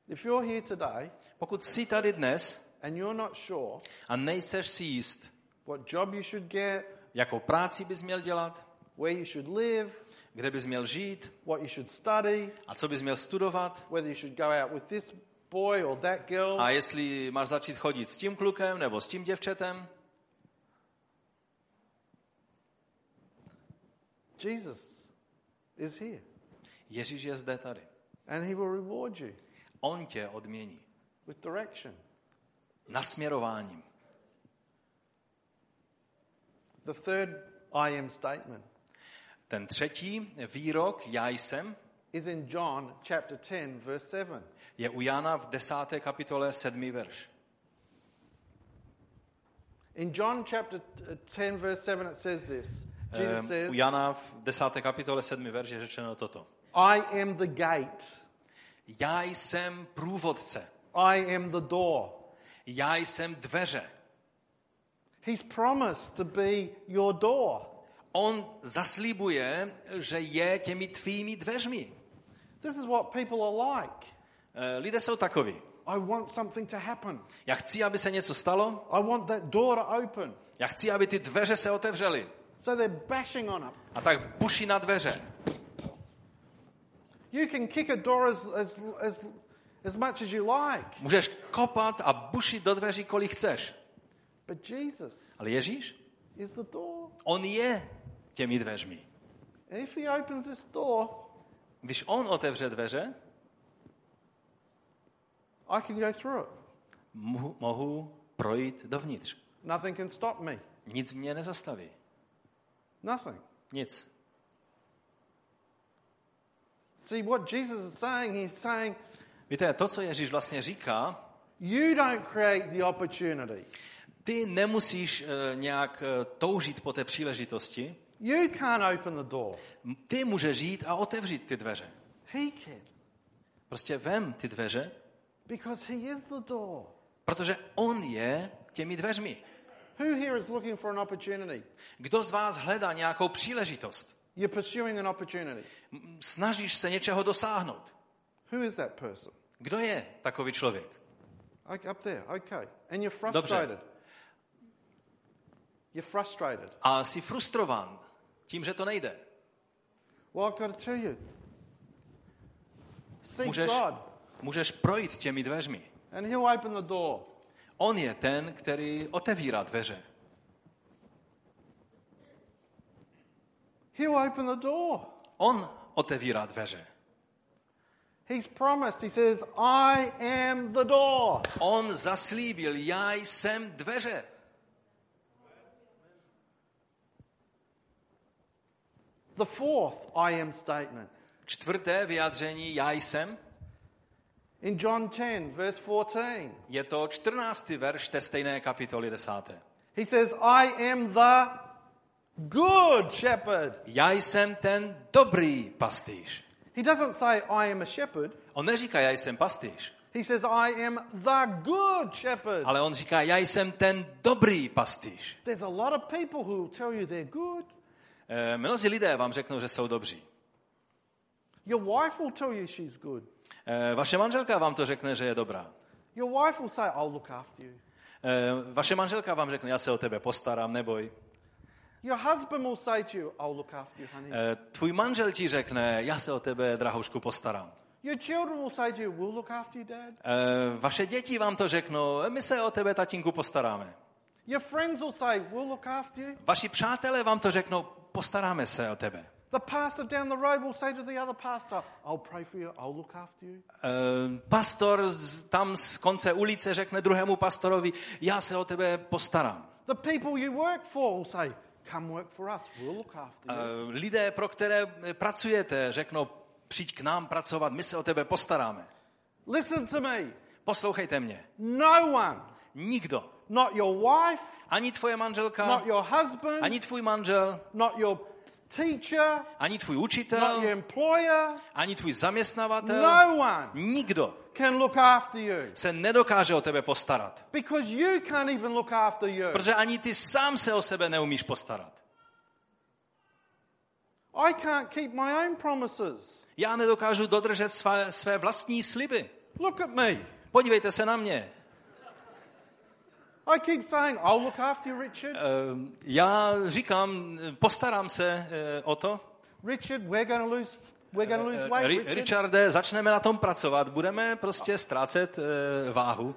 If you're here today Pokud jsi tady dnes and you're not sure a nejseš si jist, what job you should get, jakou práci bys měl dělat, where you should live, kde bys měl žít what you should study, a co bys měl studovat whether you should go out with this boy or that girl, a jestli máš začít chodit s tím klukem nebo s tím děvčetem, Jesus is here Ježíš je zde tady. and he will reward you On tě odmění. with direction. Nasměrováním. The third I am statement Ten třetí výrok, já jsem, is in John chapter 10, verse 7. je u Jana v desáté kapitole sedmý verš. In John chapter 10, verse 7, it says this U Jana v desáté kapitole sedmý verš je řečeno toto. I am the gate, Já jsem průvodce. I am the door. Já jsem dveře. He's promised to be your door. On zaslíbuje, že je těmi tvými dveřmi. This is what people are like. Eh, Lidé jsou takoví. I want something to happen. Já chci, aby se něco stalo. I want that door to open. Já chci, aby ty dveře se otevřely. So they're bashing on it. A tak buší na dveře. You can kick a door as, as, as, as much as you like. Můžeš kopat a bušit do dveří, kolik chceš. But Jesus Ale Ježíš, is the door. on je těmi dveřmi. And if he opens this door, Když on otevře dveře, I can go through it. mohu, mohu projít dovnitř. Nothing can stop me. Nic mě nezastaví. Nothing. Nic. See, what Jesus is saying, he's saying, Víte, to, co Ježíš vlastně říká, you don't create the opportunity. ty nemusíš eh, nějak eh, toužit po té příležitosti. You can't open the door. Ty můžeš jít a otevřít ty dveře. He can. Prostě vem ty dveře, Because he is the door. protože on je těmi dveřmi. Who here is looking for an opportunity? Kdo z vás hledá nějakou příležitost? You're pursuing an opportunity. Snažíš se něčeho dosáhnout. Who is that person? Kdo je takový člověk? Up there, okay. And you're frustrated. You're frustrated. A jsi frustrován tím, že to nejde. Well, I've got to tell you. Seek Můžeš, God, můžeš projít těmi dveřmi. and He'll open the door. On je ten, který otevírá dveře. He'll open the door. On otevírá dveře. He's promised. He says, I am the door. On zaslíbil, já jsem dveře. The fourth I am statement. Čtvrté vyjádření, já jsem, In John 10, verse 14, je to 14. verš té stejné kapitoly desáté. he says, I am the good shepherd. Já jsem ten dobrý pastýř. He doesn't say, I am a shepherd. On neříká, já jsem pastýř, He says, I am the good shepherd. ale on říká, já jsem ten dobrý pastýř. There's a lot of people who will tell you they're good. E, mnozí lidé vám řeknou, že jsou dobří. Your wife will tell you she's good. E, vaše manželka vám to řekne, že je dobrá. Your wife will say, I'll look after you. E, vaše manželka vám řekne, já se o tebe postarám, neboj. Your husband will say to you, I'll look after you, honey. E, tvůj manžel ti řekne, já se o tebe, drahoušku, postarám. Your children will say to you, we'll look after you, dad. Vaše děti vám to řeknou, my se o tebe, tatínku, postaráme. Your friends will say, we'll look after you. Vaši přátelé vám to řeknou, postaráme se o tebe. The pastor down the road will say to the other pastor, I'll pray for you, I'll look after you. Eh, Pastor tam z konce ulice řekne druhému pastorovi, já se o tebe postarám. The people you work for will say, Come work for us, we'll look after you. Lidé, pro které eh, pracujete, řeknou, přijď k nám pracovat, my se o tebe postaráme. Listen to me. Poslouchejte mě. No one, Nikdo, not your wife, ani tvoje manželka, not your husband, ani tvůj manžel, not your teacher, ani tvůj not učitel, your employer, ani tvůj zaměstnavatel, no one nikdo can look after you. se nedokáže o tebe postarat. Because you can't even look after you. Protože ani ty sám se o sebe neumíš postarat. I can't keep my own promises. Já nedokážu dodržet své, své vlastní sliby. Look at me. Podívejte se na mě. I keep saying, I'll look after you, Richard. Eh, Já říkám, eh, postarám se eh, o to. Richard, we're going to lose, we're going to lose weight, Ri- Richard. Richarde, začneme na tom pracovat. Budeme prostě ztrácet váhu.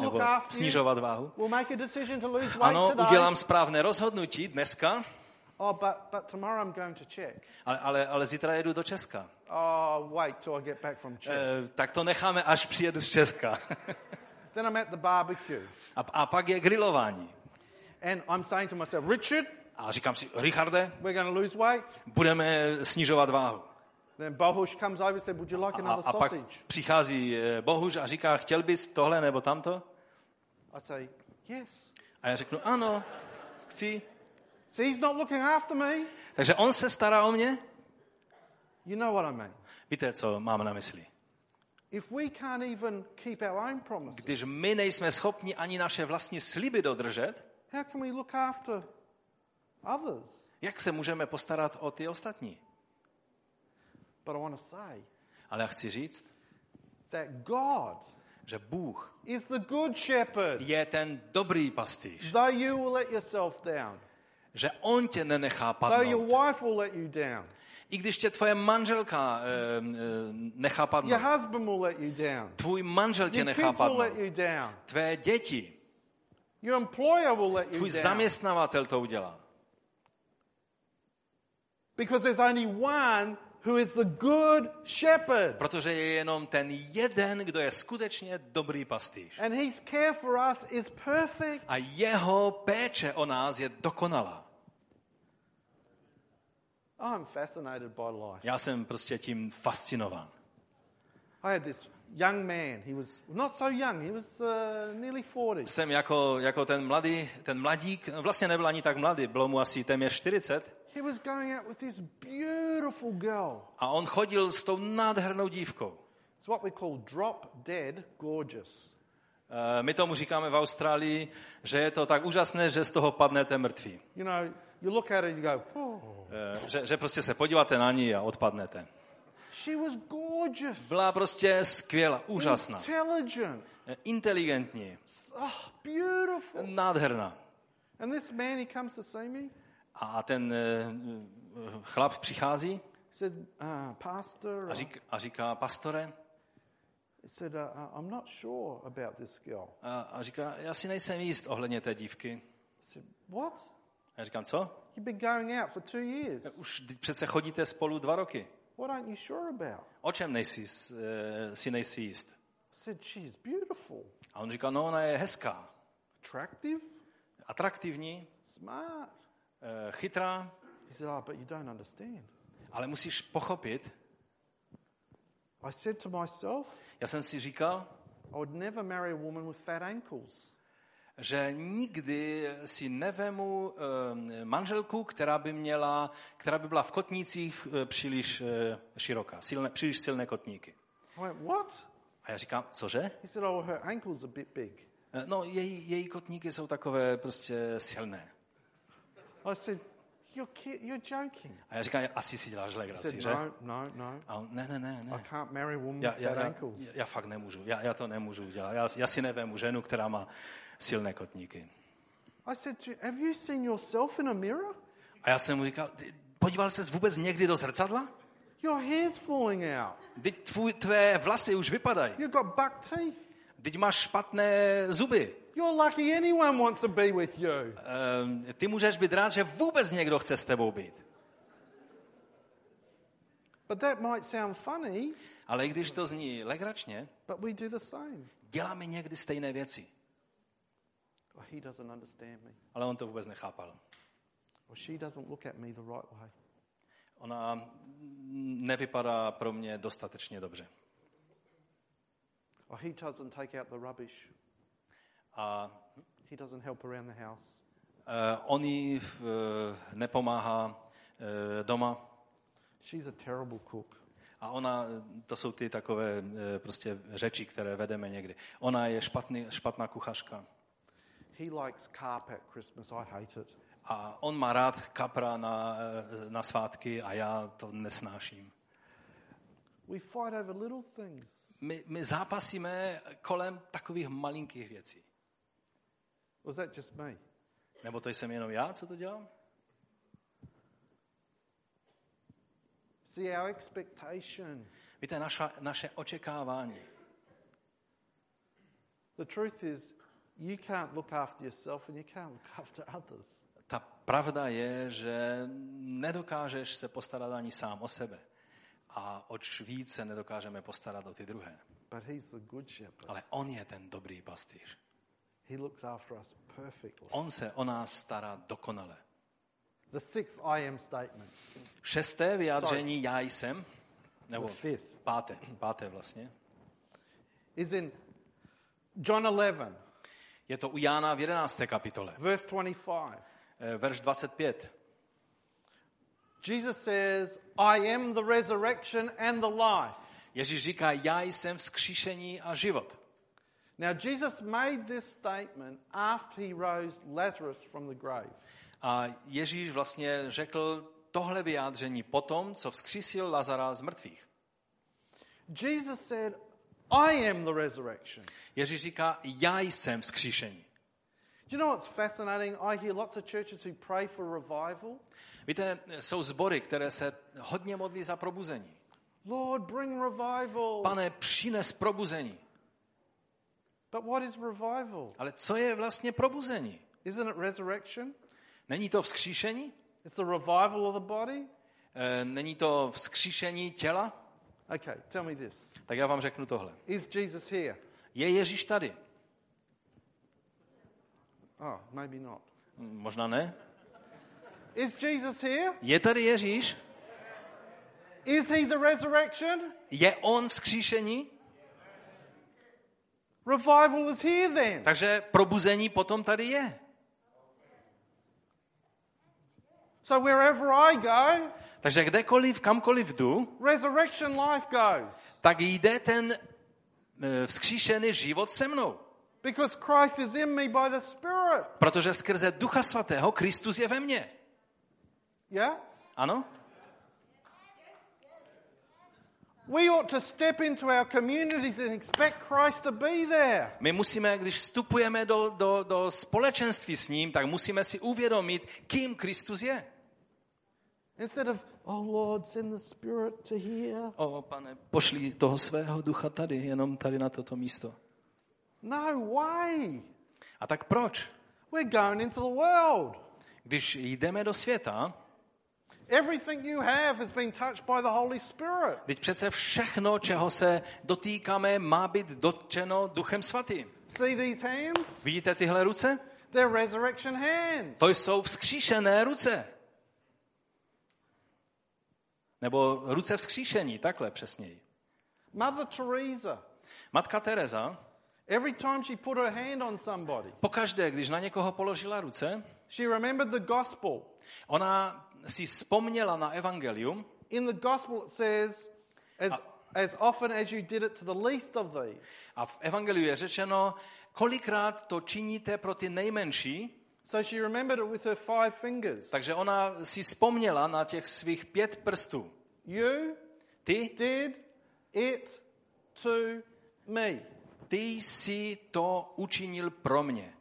Nebo snižovat váhu. We'll make a decision to lose weight Ano, today. udělám správné rozhodnutí dneska, Oh, but, but tomorrow I'm going to check. ale, ale, ale zítra jedu do Česka. Oh, wait till I get back from check. Eh, tak to necháme, až přijedu z Česka. then I'm at the barbecue. a, a pak je grilování. And I'm saying to myself, Richard, A říkám si, Richarde, we're going to lose weight. budeme snižovat váhu. Then Bohush comes over and said, would you like A, another a pak sausage? přichází eh, Bohuž a říká, chtěl bys tohle nebo tamto? I say, yes. A já řeknu, ano, chci. See, he's not looking after me. Takže on se stará o mě? You know what I mean. Víte, co mám na mysli? Když my nejsme schopni ani naše vlastní sliby dodržet, how can we look after others? jak se můžeme postarat o ty ostatní? But I want to say Ale já chci říct, that God že Bůh is the good shepherd. je ten dobrý pastýř. Though you will let yourself down, Že on tě nenechá padnout. I když tě tvoje manželka eh, eh, nechá your padnout. husband will let you down, Tvůj manžel tě your nechá kids will padnout. let you down, Tvé děti, your employer will let you tvůj down. zaměstnavatel to udělá. Because there's only one who is the good shepherd. Protože je jenom ten jeden, kdo je skutečně dobrý pastýř. And his care for us is perfect. A jeho péče o nás je dokonalá. I'm fascinated by life. Já jsem prostě tím fascinován. I had this young man. He was not so young. He was uh, nearly 40. Jsem jako, jako ten mladý, ten mladík, vlastně nebyl ani tak mladý, bylo mu asi téměř 40. He was going out with this beautiful girl. A on chodil s tou nádhernou dívkou. It's what we call drop dead gorgeous. Eh, My tomu říkáme v Austrálii, že je to tak úžasné, že z toho padnete mrtví. You know, you look at her and you go, oh. Eh, Že, že prostě se podíváte na ní a odpadnete. She was gorgeous, Byla prostě skvělá, úžasná, intelligent, eh, inteligentní, oh, beautiful. nádherná. And this man, he comes to see me. A ten eh, chlap přichází He said, uh, Pastor, a uh, říká, a říká pastore, he said, uh, uh, I'm not sure about this girl. a, a říká, já si nejsem jíst ohledně té dívky. I said, what? Já říkám, co? You've been going out for two years. Už teď přece chodíte spolu dva roky. What aren't you sure about? O čem nejsi, eh, si nejsi jíst? I said, she's beautiful, A on říká, no ona je hezká, attractive, atraktivní, smart. eh, chytrá, He said, oh, but you don't understand. ale musíš pochopit, I said to myself, já jsem si říkal, I would never marry a woman with fat ankles. Že nikdy si nevemu eh, manželku, která by měla, která by byla v kotnících eh, příliš eh, široká, silné, příliš silné kotníky. I what? A já říkám, cože? He said, oh, her ankles are a bit big. No, její, její kotníky jsou takové prostě silné. I said, you're, ki- you're joking. A já říkám, asi si děláš legraci, že? no, no, no. A on, ne, ne, ne, I ne. can't marry woman Já, with já, já, já fakt nemůžu. Já, já to nemůžu udělat. Já, já si nevemu ženu, která má silné kotníky. I said to have you seen yourself in a mirror? A já jsem mu říkal, "Ty podíval ses vůbec někdy do zrcadla? Your hair's falling out. Teď tvůj, tvé vlasy už vypadají. You've got buck teeth. Teď máš špatné zuby. You're lucky anyone wants to be with you. Ehm, ty můžeš být rád, že vůbec někdo chce s tebou být. But that might sound funny, Ale i když to zní legračně, but we do the same. děláme někdy stejné věci. Oh, he doesn't understand me. Ale on to vůbec nechápal. Or she doesn't look at me the right way. Ona nevypadá pro mě dostatečně dobře. Or he doesn't take out the rubbish. A He doesn't help around the house. uh, on jí uh, nepomáhá uh, doma. She's a terrible cook. A ona, to jsou ty takové prostě řeči, které vedeme někdy. Ona je špatný, špatná kuchařka. He likes carp at Christmas. I hate it. A on má rád kapra na, eh, na svátky a já to nesnáším. We fight over little things. My, my zápasíme kolem takových malinkých věcí. Was that just me? Nebo to jsem jenom já, co to dělám? See, our expectation. Víte, naša, naše očekávání. The truth is, you can't look after yourself and you can't look after others. Ta pravda je, že nedokážeš se postarat ani sám o sebe. A oč více nedokážeme postarat o ty druhé. But he's the good shepherd. Ale on je ten dobrý pastýř. He looks after us perfectly. On se o nás stará dokonale. The sixth I am statement. Šesté vyjádření já jsem, nebo The fifth páté, páté vlastně, is in John 11, je to u Jána v 11. kapitole, verse 25. eh, verš 25. Jesus says, I am the resurrection and the life. Ježíš říká, já jsem vzkříšení a život. Now, Jesus made this statement after he rose Lazarus from the grave. A Ježíš vlastně řekl tohle vyjádření potom, co vzkřísil Lazara z mrtvých. Jesus said, I am the resurrection. Ježíš říká, já jsem vzkříšení. Do you know what's fascinating? I hear lots of churches who pray for revival. Víte, jsou sbory, které se hodně modlí za probuzení. Lord, bring revival. Pane, přines probuzení. But what is revival? Ale co je vlastně probuzení? Isn't it resurrection? Není to vzkříšení? It's the revival of the body? Eh, Není to vzkříšení těla? Okay, tell me this. Tak já vám řeknu tohle. Is Jesus here? Je Ježíš tady? Oh, maybe not. Hm, Možná ne. Is Jesus here? Je tady Ježíš? Is he the resurrection? Je on vzkříšení? Revival is here then. Takže probuzení potom tady je. So wherever I go, Takže kdekoliv, kamkoliv jdu, resurrection life goes. tak jde ten eh, vzkříšený život se mnou. Because Christ is in me by the Spirit. Protože skrze Ducha Svatého Kristus je ve mně. Yeah? Ano? We ought to step into our communities and expect Christ to be there. My musíme, když vstupujeme do, do, do společenství s ním, tak musíme si uvědomit, kým Kristus je. Instead of, oh Lord, send the Spirit to here. O, pane, pošli toho svého ducha tady, jenom tady na toto místo. No way. A tak proč? We're going into the world. Když jdeme do světa, Everything you have has been touched by the Holy Spirit. teď přece všechno, čeho se dotýkáme, má být dotčeno Duchem Svatým. See these hands? Vidíte tyhle ruce? They're resurrection hands. To jsou vzkříšené ruce. Nebo ruce vzkříšení, takhle přesněji. Mother Teresa, Matka Teresa, every time she put her hand on somebody, pokaždé, když na někoho položila ruce, she remembered the gospel. ona si vzpomněla na evangelium In the gospel, it says, as, as often as you did it to the least of these. a v evangeliu je řečeno, kolikrát to činíte pro ty nejmenší, So she remembered it with her five fingers. takže ona si vzpomněla na těch svých pět prstů. You Ty, did it to me. ty jsi to učinil pro mě.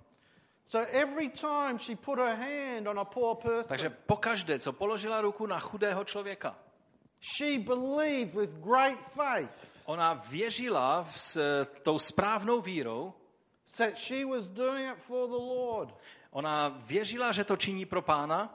So every time she put her hand on a poor person, Takže pokaždé, co položila ruku na chudého člověka, she believed with great faith ona věřila s tou správnou vírou, that she was doing it for the Lord. Ona věřila, že to činí pro pána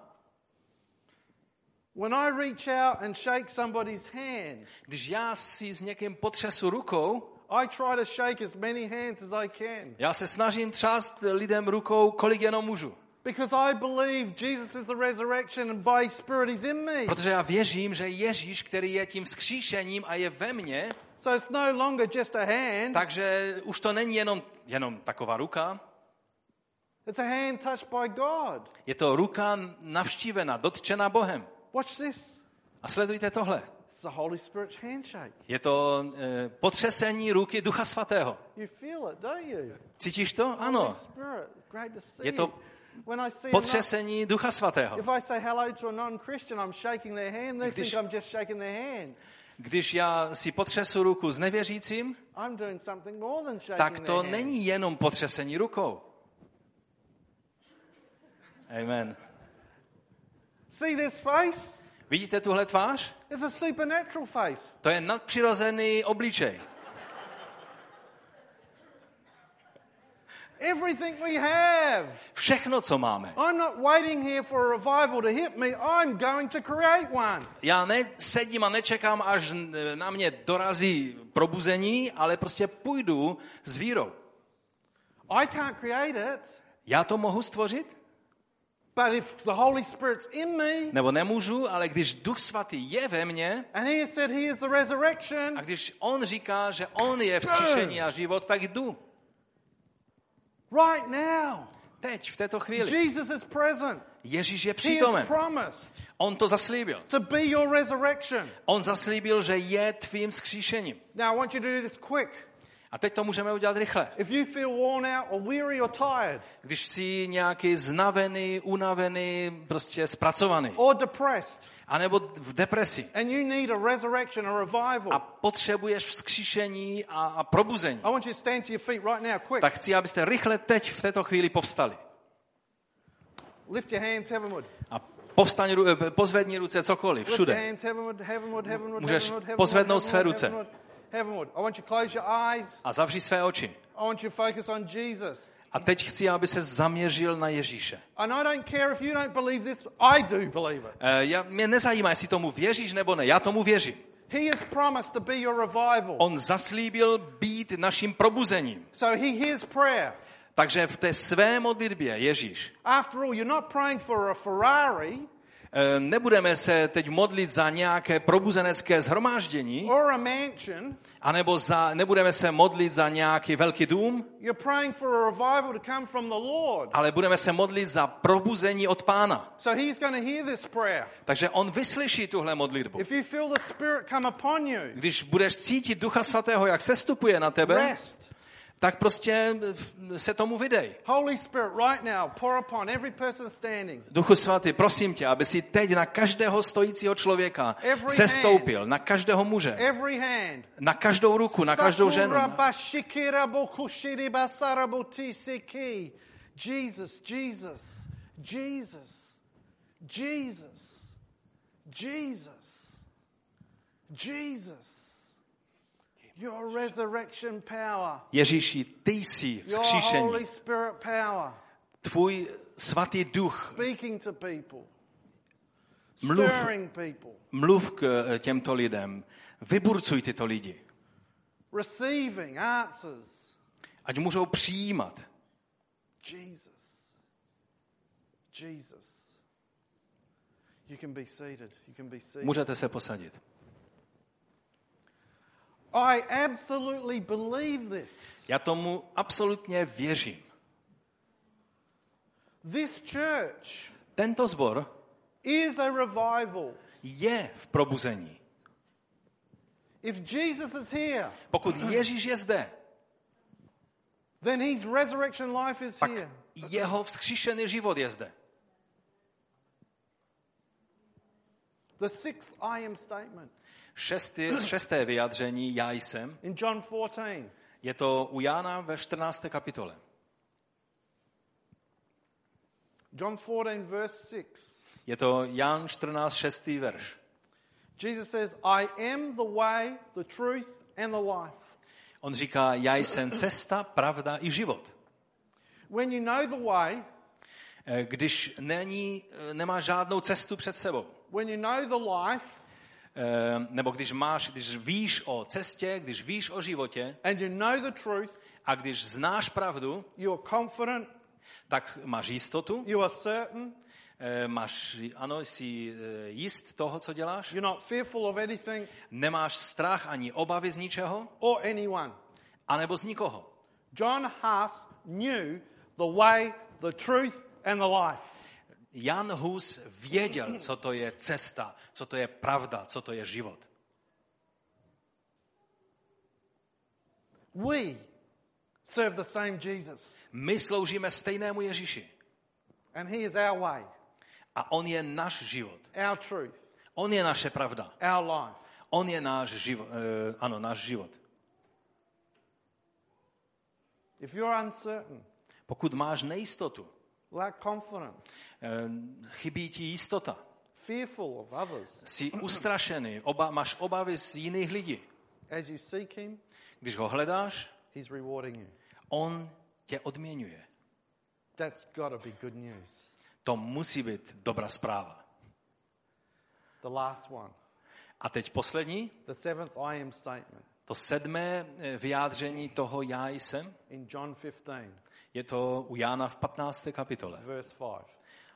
When I reach out and shake somebody's hand, Když já si s někým potřesu rukou, I try to shake as many hands as I can já se snažím třást lidem rukou, kolik jenom můžu. because I believe Jesus is the resurrection and by Spirit He's in me. Protože já věřím, že Ježíš, který je tím vzkříšením a je ve mně, So it's no longer just a hand, takže už to není jenom, jenom taková ruka, it's a hand touched by God. je to ruka navštívená, dotčená Bohem. Watch this. A sledujte tohle. It's the Holy Spirit's handshake. Je to e, potřesení ruky Ducha Svatého. You feel it, don't you? Cítíš to? Ano. Spirit. Great to see. Je to Potřesení Ducha Svatého. if I say hello to a non-Christian, I'm shaking their hand. They Když- think I'm just shaking their hand. Když já si potřesu ruku s nevěřícím, tak to není jenom potřesení rukou. Amen. See this face? Vidíte tuhle tvář? It's a supernatural face. To je nadpřirozený obličej. Everything we have. Všechno, co máme. I'm not waiting here for a revival to hit me. I'm going to create one. Já nesedím a nečekám, až na mě dorazí probuzení, ale prostě půjdu s vírou. I can't create it, Já to mohu stvořit? But if the Holy Spirit's in me, Nebo nemůžu, ale když Duch Svatý je ve mně and He said He is the resurrection, a když On říká, že On je vzkříšení a život, tak jdu. right now, Teď, v této chvíli. Jesus is present. Ježíš je He has přítomen. promised On to zaslíbil. to be your resurrection. On zaslíbil, že je tvým vzkříšením. Now, I want you to do this quick. A teď to můžeme udělat rychle. If you feel worn out or weary or tired Když jsi nějaký znavený, unavený, prostě zpracovaný, or depressed, anebo v depresi and you need a resurrection, a a revival, potřebuješ vzkříšení a, a probuzení, I want you to stand to your feet right now, quick. tak chci, abyste rychle teď v této chvíli povstali. Lift your hands heavenward. A povstaň, eh, pozvedni ruce cokoliv, všude. Můžeš pozvednout své ruce. Heavenward, heavenward. I want you to close your eyes. A zavři své oči. I want you to focus on Jesus. A teď chci, aby se zaměřil na Ježíše. And I don't care if you don't believe this, I do believe it. Já, mě nezajímá, jestli tomu věříš nebo ne. Já tomu věřím. He has promised to be your revival. On zaslíbil být naším probuzením. So he hears prayer. Takže v té své modlitbě Ježíš After all, you're not praying for a Ferrari nebudeme se teď modlit za nějaké probuzenecké zhromáždění, or a mansion. anebo za, nebudeme se modlit za nějaký velký dům, ale budeme se modlit za probuzení od Pána. So he's hear this prayer. Takže on vyslyší tuhle modlitbu. If you feel the come upon you, Když budeš cítit Ducha Svatého, jak sestupuje na tebe, rest. Tak prostě se tomu vydej. Holy Spirit, right now, pour upon every person standing. Duchu svatý, prosím tě, aby si teď na každého stojícího člověka Every sestoupil, na každého muže, Every hand. na každou ruku, na každou ženu. Jesus, Jesus, Jesus, Jesus, Jesus, Jesus. Your resurrection power. Ježíši, ty jsi vzkříšení. Tvůj svatý duch Speaking to people. Mluv. Mluv k eh, těmto lidem. Vyburcuj tyto lidi. Receiving answers. Ať můžou přijímat. Jesus. Jesus. You can be seated. You can be seated. Můžete se posadit. I absolutely believe this. Já tomu absolutně věřím. This church Tento zbor is a revival. je v probuzení. If Jesus is here, Pokud Ježíš je zde, then his resurrection life is pak here. jeho vzkříšený život je zde. The sixth I am statement Šestý, šesté vyjádření já jsem, in John 14. je to u Jána ve 14. kapitole. John 14, verse 6. Je to Jan 14, 6. verš. Jesus says, I am the way, the truth, and the life. On říká, já jsem cesta, pravda i život. When you know the way, Eh, Když není, eh, nemá žádnou cestu před sebou, when you know the life nebo když máš, když víš o cestě, když víš o životě and you know the truth, a když znáš pravdu, you are confident, tak máš jistotu, you are certain, eh, máš, ano, jsi eh, jist toho, co děláš, you're not fearful of anything nemáš strach ani obavy z ničeho, or anyone. anebo z nikoho. John Huss knew the way, the truth, and the life. Jan Hus věděl, co to je cesta, co to je pravda, co to je život. We serve the same Jesus, My sloužíme stejnému Ježíši and He is our way, a on je náš život. our truth, On je naše pravda. our life. On je náš život. Eh, ano, náš život. If you're uncertain, Pokud máš nejistotu, lack confidence, eh, chybí ti jistota, fearful of others, jsi ustrašený, oba, máš obavy z jiných lidí, as you seek Him, když ho hledáš, He's rewarding you. on tě odměňuje. That's got to be good news. To musí být dobrá zpráva. The last one, A teď poslední, the seventh I am statement. To sedmé eh, vyjádření toho já jsem, in John 15, je to u Jána v 15. kapitole. verse 5.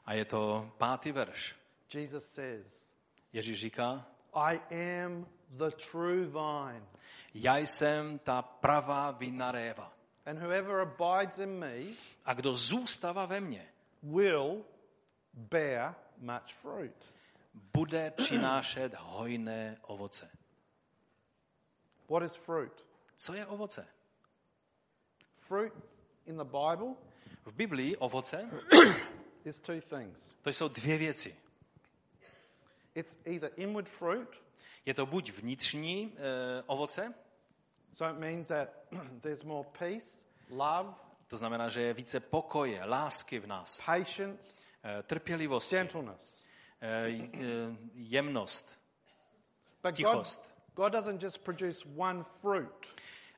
A je to pátý verš. Jesus says, Ježíš říká, I am the true vine, já jsem ta pravá vina réva. and whoever abides in me A kdo zůstává ve mně, will bear much fruit. bude přinášet hojné ovoce. What is fruit? Co je ovoce? Fruit in the Bible V Biblii ovoce is two things. to jsou dvě věci. It's either inward fruit, Je to buď vnitřní e, ovoce, so it means that there's more peace, love, to znamená, že je více pokoje, lásky v nás, patience, e, trpělivosti, gentleness. e, e, jemnost. But God, Tichost. God doesn't just produce one fruit.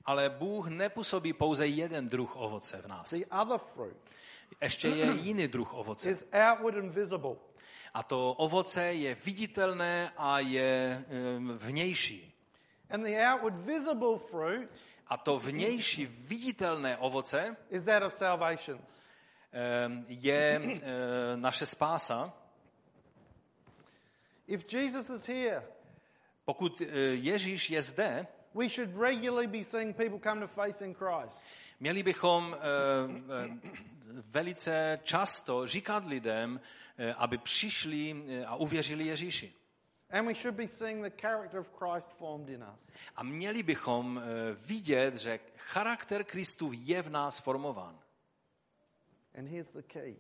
Ale Bůh nepůsobí pouze jeden druh ovoce v nás. The other fruit Ještě je jiný druh ovoce. is outward and visible. A to ovoce je viditelné a je e, vnější. And the outward visible fruit A to vnější viditelné ovoce is that of salvation. e, je e, naše spása. If Jesus is here, Pokud e, Ježíš je zde, we should regularly be seeing people come to faith in Christ. měli bychom e, e, velice často říkat lidem, e, aby přišli a uvěřili Ježíši. And we should be seeing the character of Christ formed in us. A měli bychom vidět, že charakter Kristův je v nás formován. And here's the key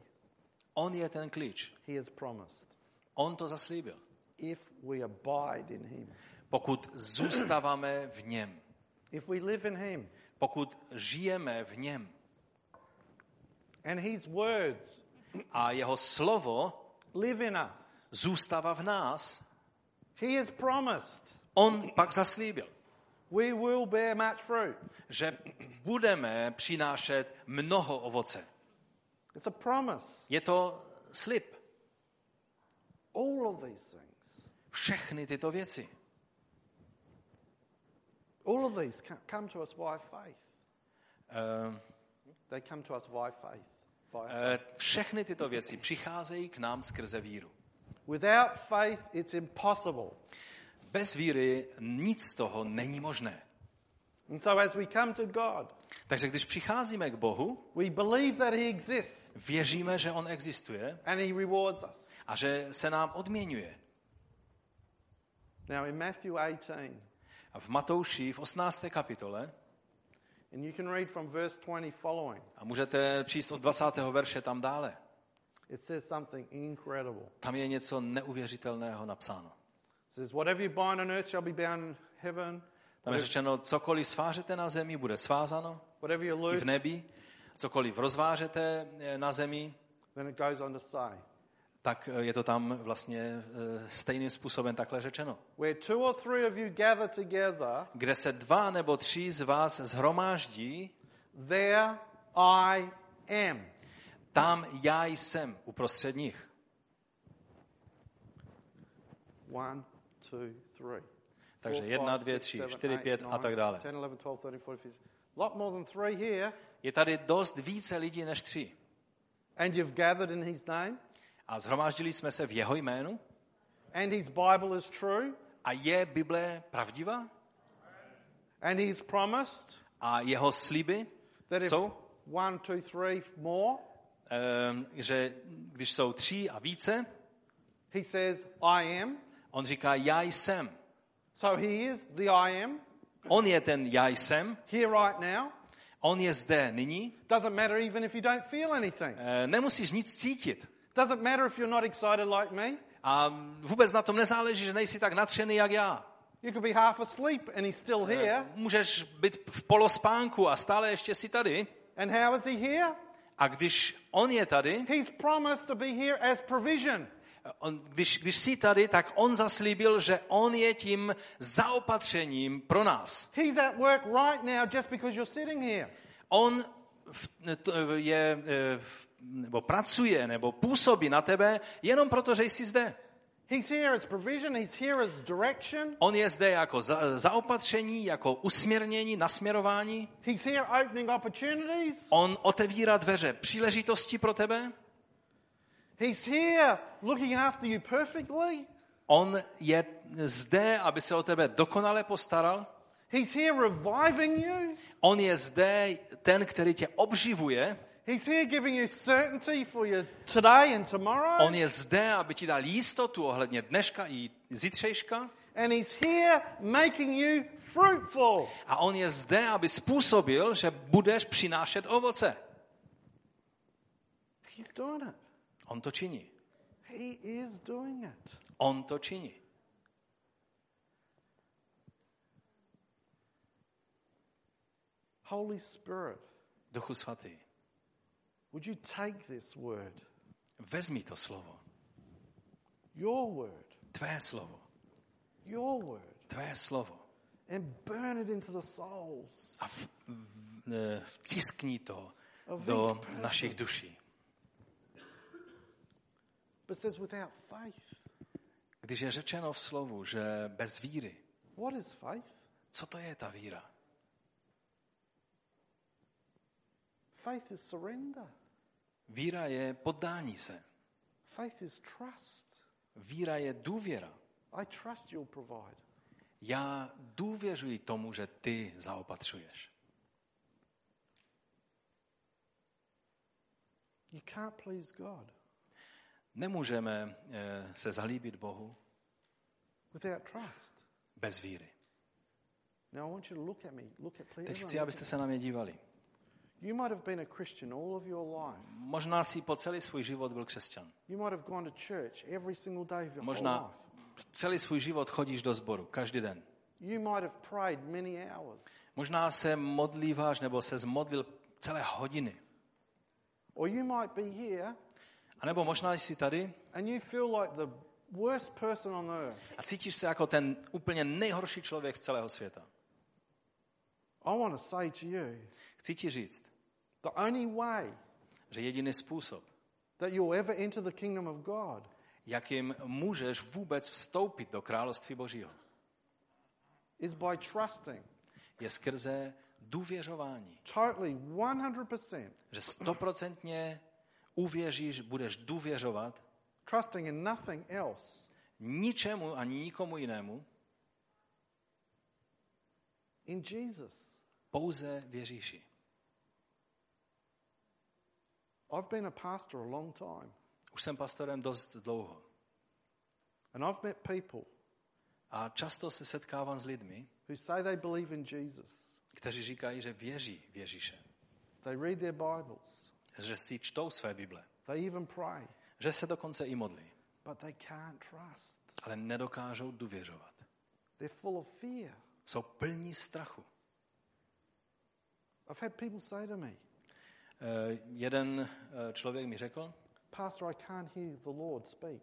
On je ten klíč. He has promised. On to zaslíbil. If we abide in Him, Pokud zůstáváme v něm, if we live in Him, pokud žijeme v něm and His words a jeho slovo live in us, zůstává v nás, He has promised on pak zaslíbil, we will bear much fruit. že budeme přinášet mnoho ovoce. It's a promise. Je to slib. All of these things, Všechny tyto věci. All of these co- come to us by faith. Eh, They come to us by faith. By faith. eh, Všechny tyto věci přicházejí k nám skrze víru. Without faith, it's impossible. Bez víry nic z toho není možné. And so, as we come to God, Takže když přicházíme k Bohu, we believe that He exists věříme, že On existuje and He rewards us. a že se nám odměňuje. Now, in Matthew 18, A v Matouši v 18. kapitole, and you can read from verse 20 following, a můžete číst od 20. verše tam dále, it says something incredible. tam je něco neuvěřitelného napsáno. It says, Whatever you bind on earth shall be bound in heaven, Tam je řečeno, cokoliv svážete na zemi, bude svázáno whatever you i v loose, nebi, cokoliv rozvážete eh, na zemi, then it goes on to say, tak eh, je to tam vlastně eh, stejným způsobem takhle řečeno. Kde se dva nebo tři z vás zhromáždí, there I am. tam já jsem uprostřed nich. One, two, three. Takže jedna, dvě, tři, čtyři, pět a tak dále. 10, 11, 12, 13, 14, 15. Lot more than three here. Je tady dost více lidí než tři. And you've gathered in his name. A zhromáždili jsme se v jeho jménu. And his Bible is true. A je Bible pravdivá? And he's promised A jeho sliby that if jsou, one, two, three more, ehm, že když jsou tři a více, he says, I am. on říká já jsem. So he is the I am On je ten já jsem, here right now. on je zde nyní. Doesn't matter even if you don't feel anything. Eh, Nemusíš nic cítit. Doesn't matter if you're not excited like me. A vůbec na tom nezáleží, že nejsi tak natřený, jak já. You could be half asleep and he's still here. Můžeš být v polospánku a stále ještě si tady. And how is he here? A když on je tady, He's promised to be here as provision. on, když, když jsi tady, tak on zaslíbil, že on je tím zaopatřením pro nás. He's at work right now just because you're sitting here. On v- to je, eh, v- nebo pracuje, nebo působí na tebe jenom proto, že jsi zde. He's here as provision, he's here as direction, On je zde jako za, zaopatření, jako usměrnění, nasměrování. he's here opening opportunities, On otevírá dveře příležitosti pro tebe. he's here looking after you perfectly, On je zde, aby se o tebe dokonale postaral. he's here reviving you, On je zde ten, který tě obživuje. He's here giving you certainty for your today and tomorrow, On je zde, aby ti dal jistotu ohledně dneška i zítřejška. and he's here making you fruitful. A on je zde, aby způsobil, že budeš přinášet ovoce. He's doing it. On to činí. He is doing it. On to činí. Holy Spirit, Duchu svatý, would you take this word, vezmi to slovo. your word, Tvé slovo. your word, Tvé slovo. and burn it into the souls A v, v, eh, vtiskni to do našich duší. But says without faith. Když je řečeno v slovu, že bez víry, What is faith? co to je ta víra? Faith is surrender. Víra je poddání se. Faith is trust. Víra je důvěra. I trust you'll provide. Já důvěřuji tomu, že ty zaopatřuješ. You can't please God Nemůžeme eh, se zalíbit Bohu without trust. bez víry. Now I want you to look at me. Look at. Teď chci, abyste se na mě dívali. You might have been a Christian all of your life. Možná si po celý svůj život byl křesťan. You might have gone to church every single day of your whole Možná life. celý svůj život chodíš do sboru, každý den. You might have prayed many hours. Možná se modlíváš nebo se zmodlil celé hodiny. Or you might be here A nebo možná jsi tady and you feel like the worst person on earth. a cítíš se jako ten úplně nejhorší člověk z celého světa. I want to say to you Chci ti říct, the only way že jediný způsob, that you'll ever enter the kingdom of God jakým můžeš vůbec vstoupit do království Božího, is by trusting je skrze důvěřování. totally 100%, Že stoprocentně uvěříš, budeš důvěřovat trusting in nothing else, ničemu ani nikomu jinému, in Jesus. Pouze v Ježíši. I've been a pastor a long time, Už jsem pastorem dost dlouho and I've met people a často se setkávám s lidmi, who say they believe in Jesus. kteří říkají, že věří v Ježíše, They read their Bibles, že si čtou své Bible, they even pray, že se dokonce i modlí, but they can't trust. ale nedokážou důvěřovat. They're full of fear. Jsou plní strachu. I've had people say to me, Eh, jeden eh, člověk mi řekl, Pastor, I can't hear the Lord speak.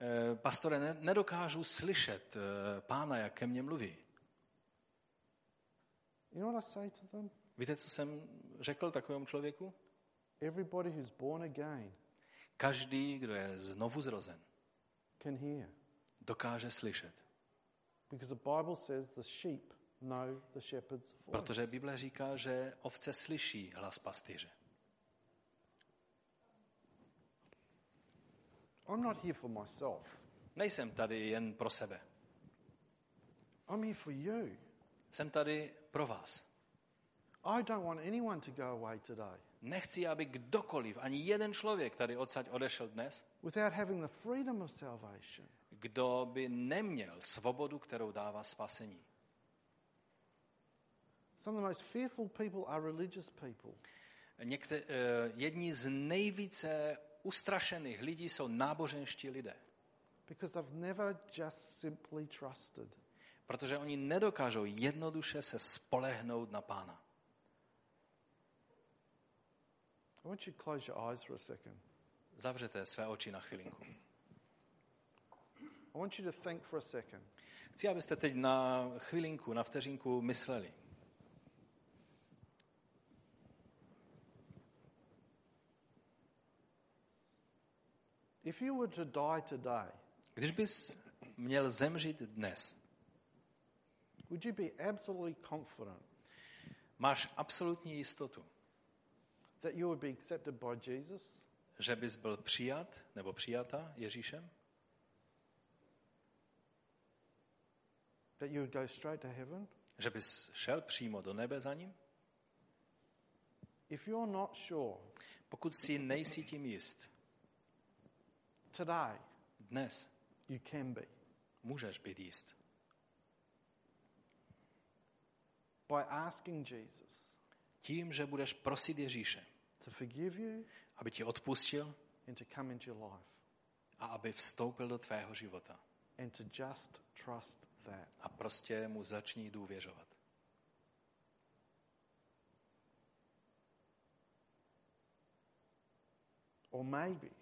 eh, pastore, ne- nedokážu slyšet eh, pána, jak ke mně mluví. You know what I say to them? Víte, co jsem řekl takovému člověku? Everybody who's born again Každý, kdo je znovu zrozen, can hear. dokáže slyšet. Because the Bible says the sheep Protože Bible říká, že ovce slyší hlas pastýře. I'm not here for myself. Nejsem tady jen pro sebe. I'm here for you. Jsem tady pro vás. I don't want anyone to go away today Nechci, aby kdokoliv, ani jeden člověk tady odsaď odešel dnes, without having the freedom of salvation. kdo by neměl svobodu, kterou dává spasení. Some of the most fearful people are religious people. Někte, eh, jedni z nejvíce ustrašených lidí jsou náboženští lidé, Because they've never just simply trusted. protože oni nedokážou jednoduše se spolehnout na pána. I want you to close your eyes for a second. Zavřete své oči na chvilinku. I want you to think for a second. Chci, abyste teď na chvilinku, na vteřinku mysleli. If you were to die today, Když bys měl zemřít dnes, would you be absolutely confident máš absolutní jistotu, that you would be accepted by Jesus? že bys byl přijat nebo přijata Ježíšem? That you would go straight to heaven? Že bys šel přímo do nebe za ním? If you're not sure, Pokud si nejsi tím jist, today dnes you can be. můžeš být jist. By asking Jesus Tím, že budeš prosit Ježíše, to forgive you aby ti odpustil and to come into your life a aby vstoupil do tvého života. and to just trust that. A prostě mu začni důvěřovat. Or maybe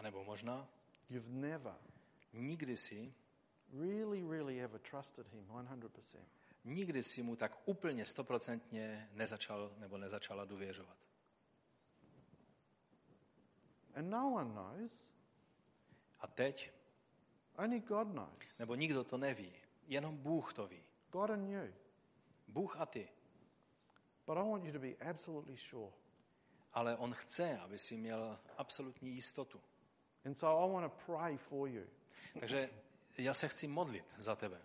A nebo možná you've never nikdy si, really, really ever trusted Him 100%. nikdy si mu tak úplně stoprocentně nezačal nebo nezačala důvěřovat. And no one knows, A teď, only God knows. nebo nikdo to neví, jenom Bůh to ví. God and you. Bůh a ty. But I want you to be absolutely sure. Ale on chce, aby si měl absolutní jistotu. And so I want to pray for you. Takže já se chci modlit za tebe.